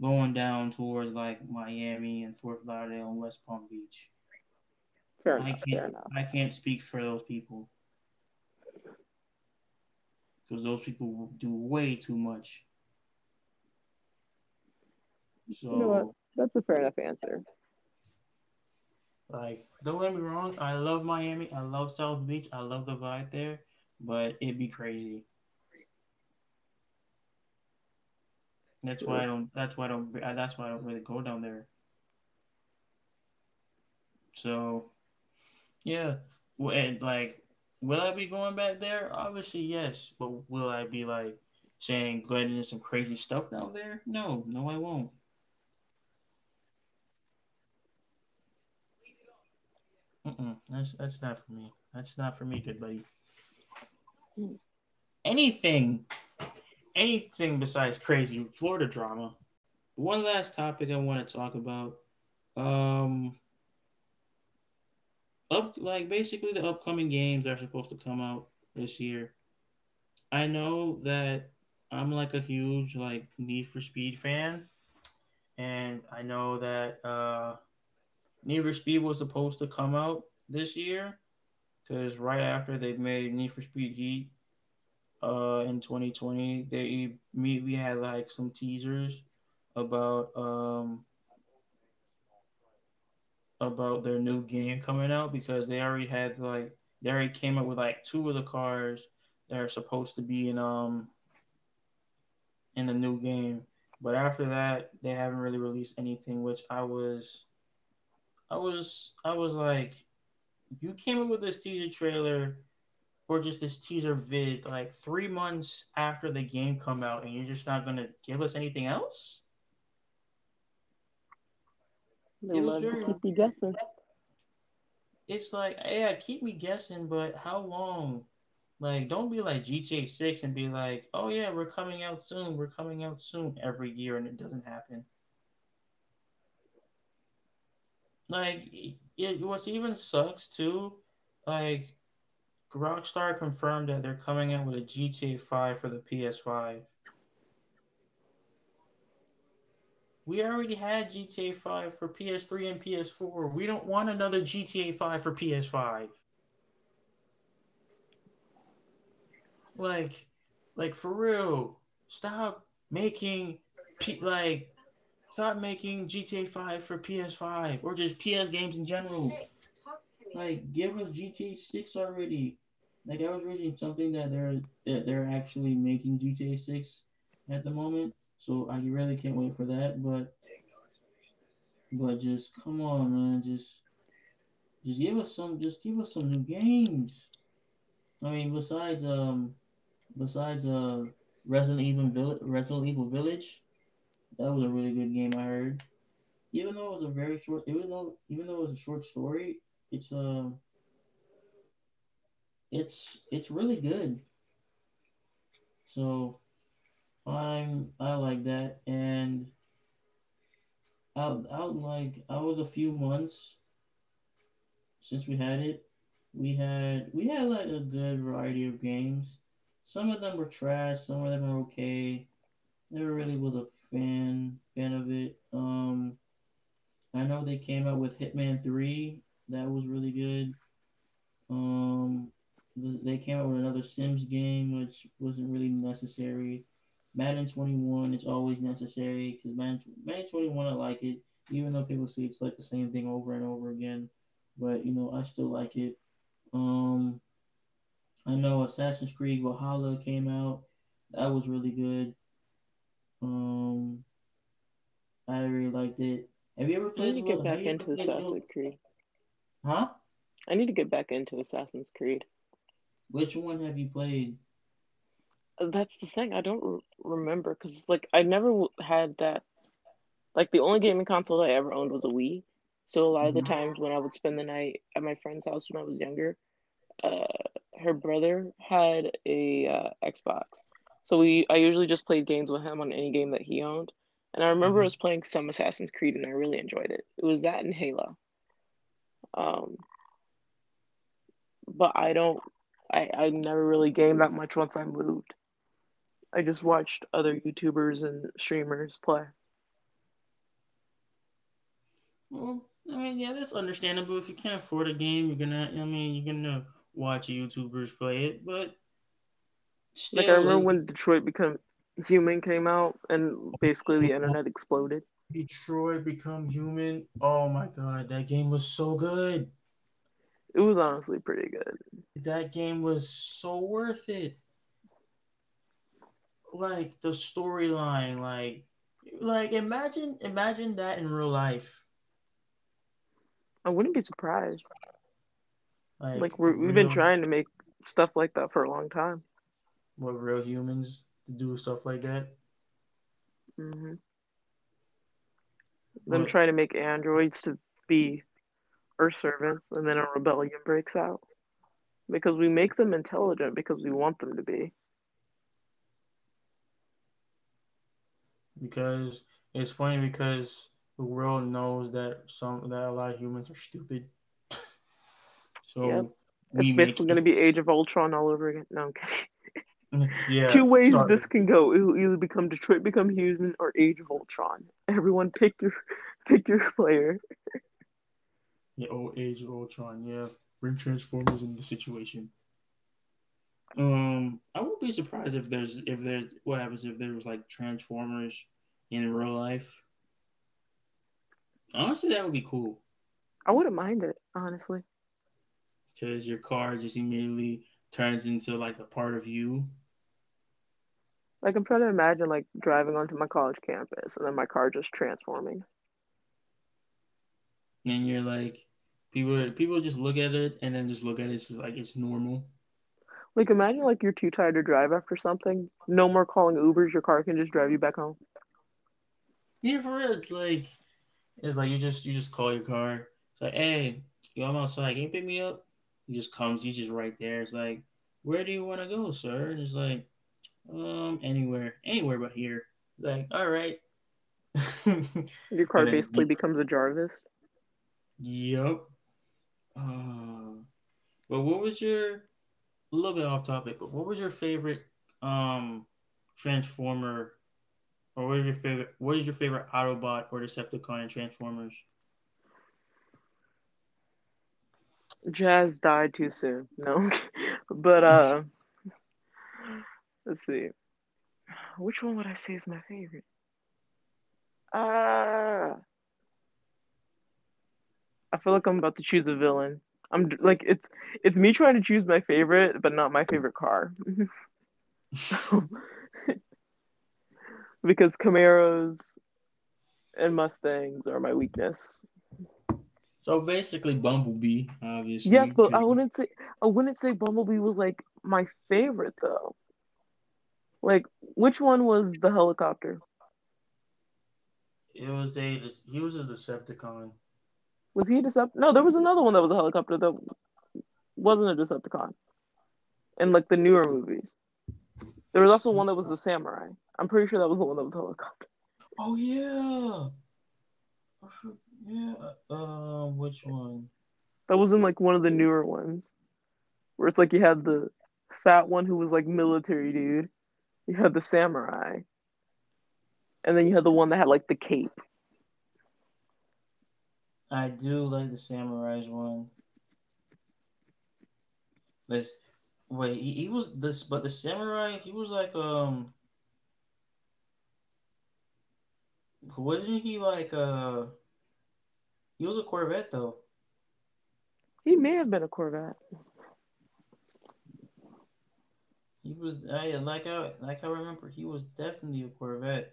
going down towards like Miami and Fort Lauderdale and West Palm Beach. Fair I enough. Fair can't. I can't speak for those people because those people do way too much. So. You know what? That's a fair enough answer. Like, don't get me wrong, I love Miami. I love South Beach. I love the vibe there, but it'd be crazy. That's why I don't. That's why I don't. That's why I don't really go down there. So, yeah, and like, will I be going back there? Obviously, yes. But will I be like saying going into some crazy stuff down there? No, no, I won't. Mm-mm, that's that's not for me. That's not for me, good buddy. Anything, anything besides crazy Florida drama. One last topic I want to talk about. Um, up like basically the upcoming games are supposed to come out this year. I know that I'm like a huge like Need for Speed fan, and I know that uh Need for Speed was supposed to come out this year because right after they made Need for Speed Heat uh, in 2020, they immediately had like some teasers about um, about their new game coming out because they already had like they already came up with like two of the cars that are supposed to be in um in the new game. But after that, they haven't really released anything, which I was I was I was like, you came up with this teaser trailer or just this teaser vid like three months after the game come out, and you're just not gonna give us anything else? They It was very- to keep you guessing. It's like, yeah, keep me guessing, but how long? Like, don't be like GTA Six and be like, oh yeah, we're coming out soon, we're coming out soon every year, and it doesn't happen. Like, it what's even sucks too, like, Rockstar confirmed that they're coming out with a GTA Five for the PS5. We already had GTA 5 for PS3 and PS4. We don't want another GTA 5 for PS5. Like, like for real, stop making P- like stop making GTA 5 for PS5 or just PS games in general. Like, give us GTA 6 already. Like, I was reading something that they're that they're actually making GTA 6 at the moment, so I really can't wait for that. But, but just come on, man, just just give us some, just give us some new games. I mean, besides um, besides uh, Resident Evil Village, Resident Evil Village, that was a really good game. I heard, even though it was a very short, even though even though it was a short story, it's uh, it's it's really good. So, I'm I like that, and out out like out of the few months since we had it, we had we had like a good variety of games. Some of them were trash, some of them were okay. Never really was a fan fan of it. Um, I know they came out with Hitman Three. That was really good. Um, they came out with another Sims game, which wasn't really necessary. Madden 21, it's always necessary because Madden, Madden 21, I like it, even though people say it's like the same thing over and over again. But you know, I still like it. Um, I know Assassin's Creed Valhalla came out. That was really good. Um, I really liked it. Have you ever played? I need to get back have you ever into Assassin's Creed. Huh? I need to get back into Assassin's Creed. Which one have you played? That's the thing. I don't re- remember because like I never w- had that. Like the only gaming console I ever owned was a Wii. So a lot of the Mhm. times when I would spend the night at my friend's house when I was younger, uh, her brother had a uh, Xbox. So we I usually just played games with him on any game that he owned. And I remember Mhm. us playing some Assassin's Creed and I really enjoyed it. It was that and Halo. Um, but I don't I, I never really game that much once I moved. I just watched other YouTubers and streamers play. Well, I mean, yeah, that's understandable. If you can't afford a game, you're gonna. I mean, you're gonna watch YouTubers play it, but still, Like I remember when Detroit Become Human came out and basically the internet exploded. Detroit Become Human. Oh my god, that game was so good. It was honestly pretty good. That game was so worth it. Like the storyline, like, like imagine, imagine that in real life. I wouldn't be surprised. Like, Like we're, we've been trying to make stuff like that for a long time. What real humans to do stuff like that. hmm Them trying to make androids to be Earth servants, and then a rebellion breaks out because we make them intelligent because we want them to be. because it's funny because the world knows that some that a lot of humans are stupid. so we It's basically going to be Age of Ultron all over again. No, I'm kidding. yeah. Two ways sorry. this can go. It will either become Detroit Become Human or Age of Ultron. Everyone pick your pick your player. Yeah, old age of Ultron. Yeah, bring Transformers in the situation. Um, I won't be surprised if there's if there what happens if there was like Transformers in real life. Honestly, that would be cool I wouldn't mind it, honestly. because your car just immediately turns into like a part of you. Like I'm trying to imagine like driving onto my college campus and then my car just transforming. and you're like people people just look at it and then just look at it it's just like it's normal Like imagine like you're too tired to drive after something. No more calling Ubers. Your car can just drive you back home. yeah for real it's like it's like you just you just call your car it's like hey yo i'm outside can you pick me up he just comes he's just right there it's like where do you want to go sir and it's like um anywhere anywhere but here like all right Your car then- basically becomes a Jarvis. Yep. Uh, but what was your a little bit off topic, but what was your favorite um Transformer or what is your favorite? What is your favorite Autobot or Decepticon in Transformers? Jazz died too soon. No, but uh, let's see. Which one would I say is my favorite? Uh, I feel like I'm about to choose a villain. I'm like it's it's me trying to choose my favorite, but not my favorite car. because Camaros and Mustangs are my weakness. So basically, Bumblebee, obviously. Yes, but I wouldn't say I wouldn't say Bumblebee was like my favorite though. Like, which one was the helicopter? It was a he was a Decepticon. Was he a Decept? No, there was another one that was a helicopter that wasn't a Decepticon. In like the newer movies, there was also one that was a samurai. I'm pretty sure that was the one that was a helicopter. Oh yeah. Yeah. Uh, which one? That was in like one of the newer ones, where it's like you had the fat one who was like military dude, you had the samurai, and then you had the one that had like the cape. I do like the samurai's one. Let's wait. He, he was this, but the samurai. He was like um. Wasn't he like uh? He was a Corvette though. He may have been a Corvette. He was I like I like I remember he was definitely a Corvette.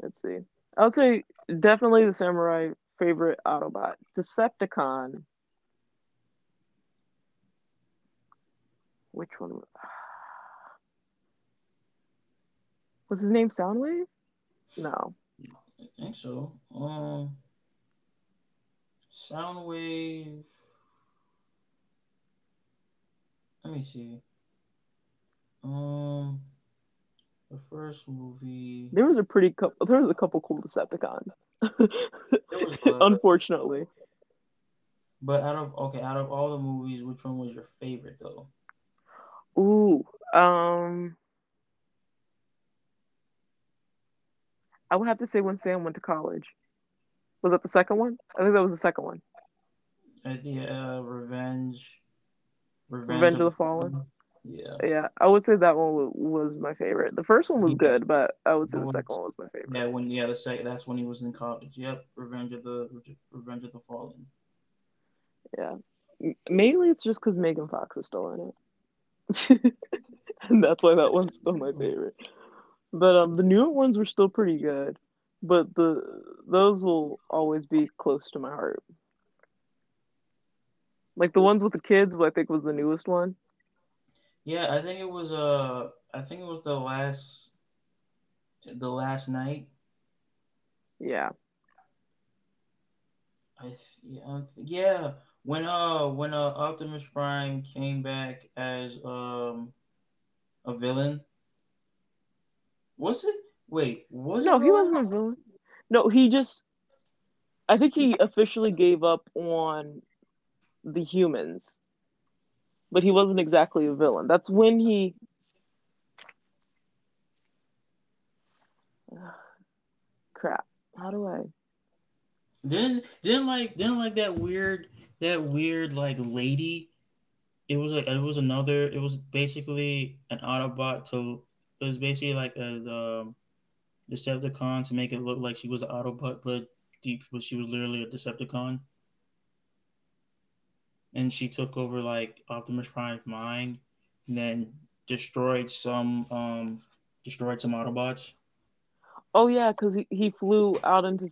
Let's see. I'll say definitely the samurai favorite Autobot. Decepticon. Which one? Was his name Soundwave? No. I think so. Um, Soundwave. Let me see. Um, the first movie. There was a pretty couple. There was a couple cool Decepticons. Unfortunately. But out of okay, out of all the movies, which one was your favorite though? Ooh, um, I would have to say when Sam went to college. Was that the second one? I think that was the second one. Uh, yeah, Revenge. Revenge, Revenge of, of, the Fallen. Fallen. Yeah. Yeah, I would say that one was my favorite. The first one was yeah. good, but I would say the, the second one was my favorite. Yeah, when yeah, the second that's when he was in college. Yep, Revenge of the Revenge of the Fallen. Yeah, mainly it's just because Megan Fox is still in it, and that's why that one's still my favorite. But um, the newer ones were still pretty good, but the those will always be close to my heart. Like the ones with the kids, I think was the newest one. Yeah, I think it was uh I think it was the last the Last Knight. Yeah. I yeah, yeah, when uh when uh Optimus Prime came back as um a villain. Was it? Wait, was no, it? No, he wasn't a villain. No, he just I think he officially gave up on the humans but he wasn't exactly a villain. That's when he. Crap. How do I? Didn't didn't like didn't like that weird that weird like lady. It was like it was another. It was basically an Autobot to. It was basically like a um, Decepticon to make it look like she was an Autobot, but deep, but she was literally a Decepticon and she took over like Optimus Prime's mind, and then destroyed some um destroyed some Autobots. Oh yeah, because he, he flew out into.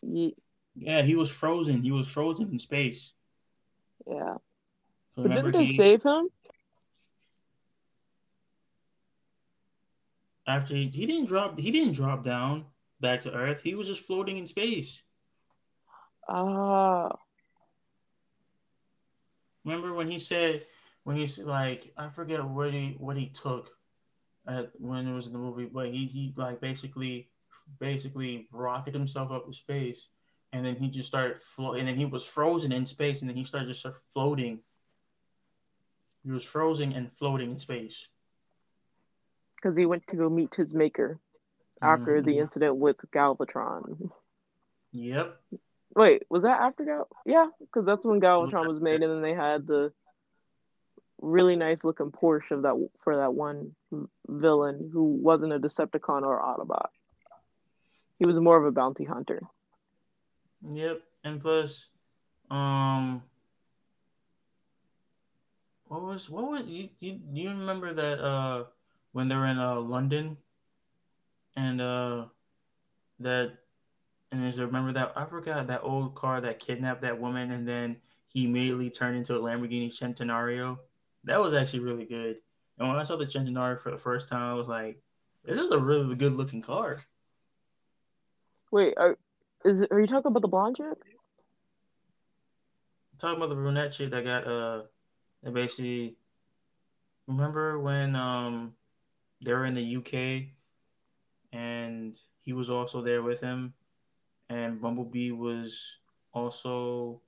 He... Yeah, he was frozen. He was frozen in space. Yeah. So but didn't they he... save him? After he, he didn't drop, he didn't drop down back to Earth. He was just floating in space. Ah. Remember when he said when he's like I forget what he what he took at when it was in the movie, but he he like basically basically rocketed himself up to space, and then he just started floating, and then he was frozen in space, and then he started just floating. He was frozen and floating in space. Because he went to go meet his maker after the Mhm. incident with Galvatron. Yep. Wait, was that after Gal? Yeah, because that's when Galvatron was made, and then they had the really nice looking Porsche of that for that one villain who wasn't a Decepticon or Autobot. He was more of a bounty hunter. Yep. And plus, um, what was what was you you, you remember that uh when they were in uh London and uh that and is remember that I forgot that old car that kidnapped that woman and then he immediately turned into a Lamborghini Centenario. That was actually really good. And when I saw the Centenario for the first time, I was like, "This is a really good looking car." Wait, are is are you talking about the blonde chick? talking about the brunette chick that got uh that basically remember when um they were in the UK and he was also there with him and Bumblebee was also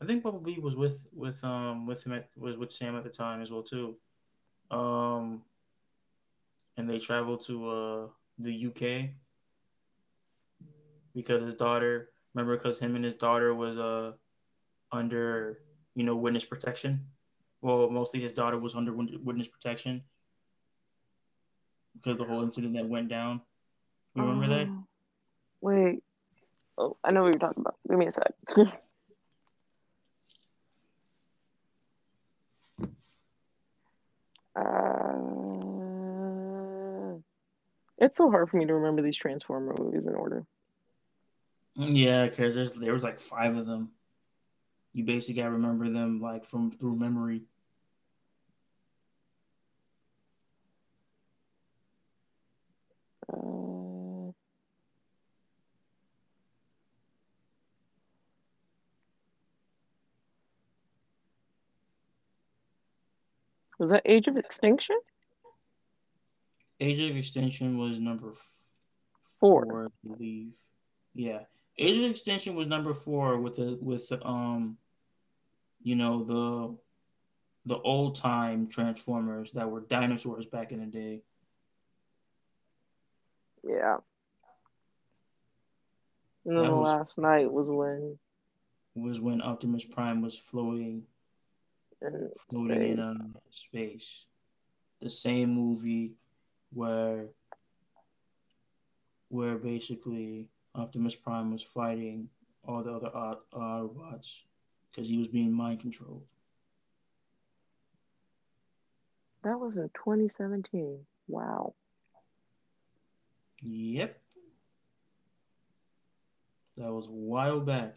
I think Bumblebee was with with um with him at, was with Sam at the time as well too. Um and they traveled to uh the UK because his daughter remember because him and his daughter was uh under you know witness protection. Well, mostly his daughter was under witness protection because the whole incident that went down. You remember that? Oh, Wait. Oh, I know what you're talking about. Give me a sec. uh, it's so hard for me to remember these Transformer movies in order. Yeah, because there's there was like five of them. You basically gotta remember them like from through memory. Was that Age of Extinction? Age of Extinction was number f- Four. four, I believe. Yeah, Age of Extinction was number four with the with the, um, you know the the old time Transformers that were dinosaurs back in the day. Yeah. And then the was- Last Knight was when Was when Optimus Prime was floating in floating in space. um, space. The same movie where where basically Optimus Prime was fighting all the other Aut- Autobots because he was being mind controlled. That was in 2017. Wow. Yep. That was a while back.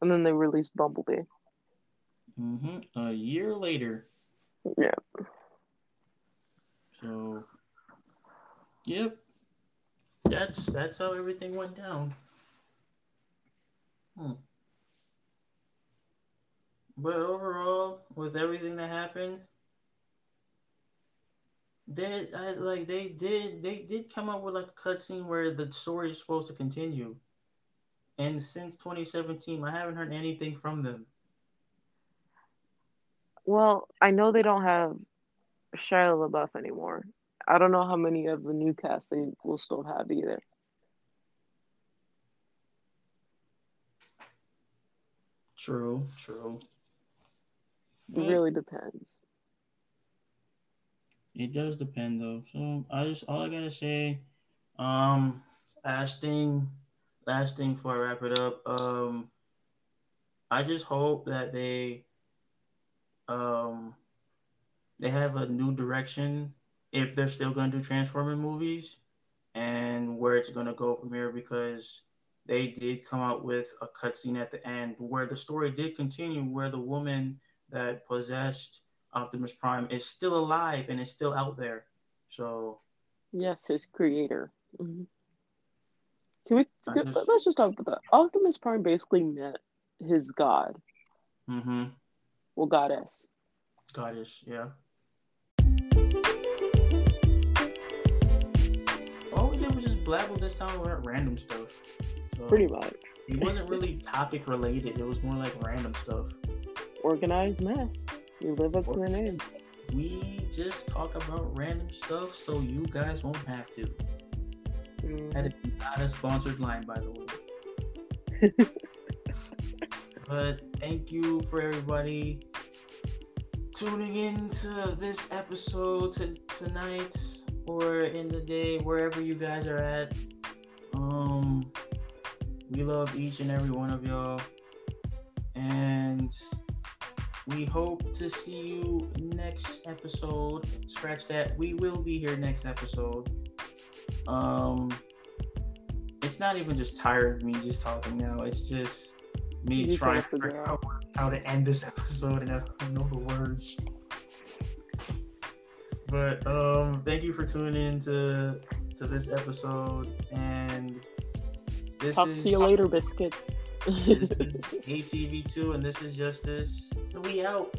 And then they released Bumblebee. hmm A year later. Yeah. So, yep. That's that's how everything went down. Hmm. But overall, with everything that happened, they I, like they did they did come up with like a cutscene where the story is supposed to continue. And since 2017, I haven't heard anything from them. Well, I know they don't have Shia LaBeouf anymore. I don't know how many of the new cast they will still have either. True, true. It really depends. It does depend though. So I just all I gotta say, um, thing, last thing before I wrap it up, um, I just hope that they, um, they have a new direction if they're still gonna do Transformer movies, and where it's gonna go from here because they did come out with a cutscene at the end where the story did continue, where the woman that possessed Optimus Prime is still alive and is still out there. So Yes, his creator. Mhm. Can we? Can- just- let's just talk about that. Optimus Prime basically met his god, mm-hmm. well, goddess. Goddess, yeah. All we did was just blabble this time about random stuff. So Pretty much It wasn't really topic related. It was more like random stuff. organized mess. You live up to the name. we just talk about random stuff so you guys won't have to. Mm. That is not a sponsored line, by the way. but thank you for everybody tuning in to this episode to, tonight or in the day, wherever you guys are at. Um, we love each and every one of y'all, and we hope to see you next episode. Scratch that. We will be here next episode. Um, it's not even just tired of me just talking now. It's just me You trying to figure out how to end this episode, and I don't know the words. But um, thank you for tuning in to to this episode, and this Talk is to you later, biscuits. this is ATV2, and this is Justice. So we out.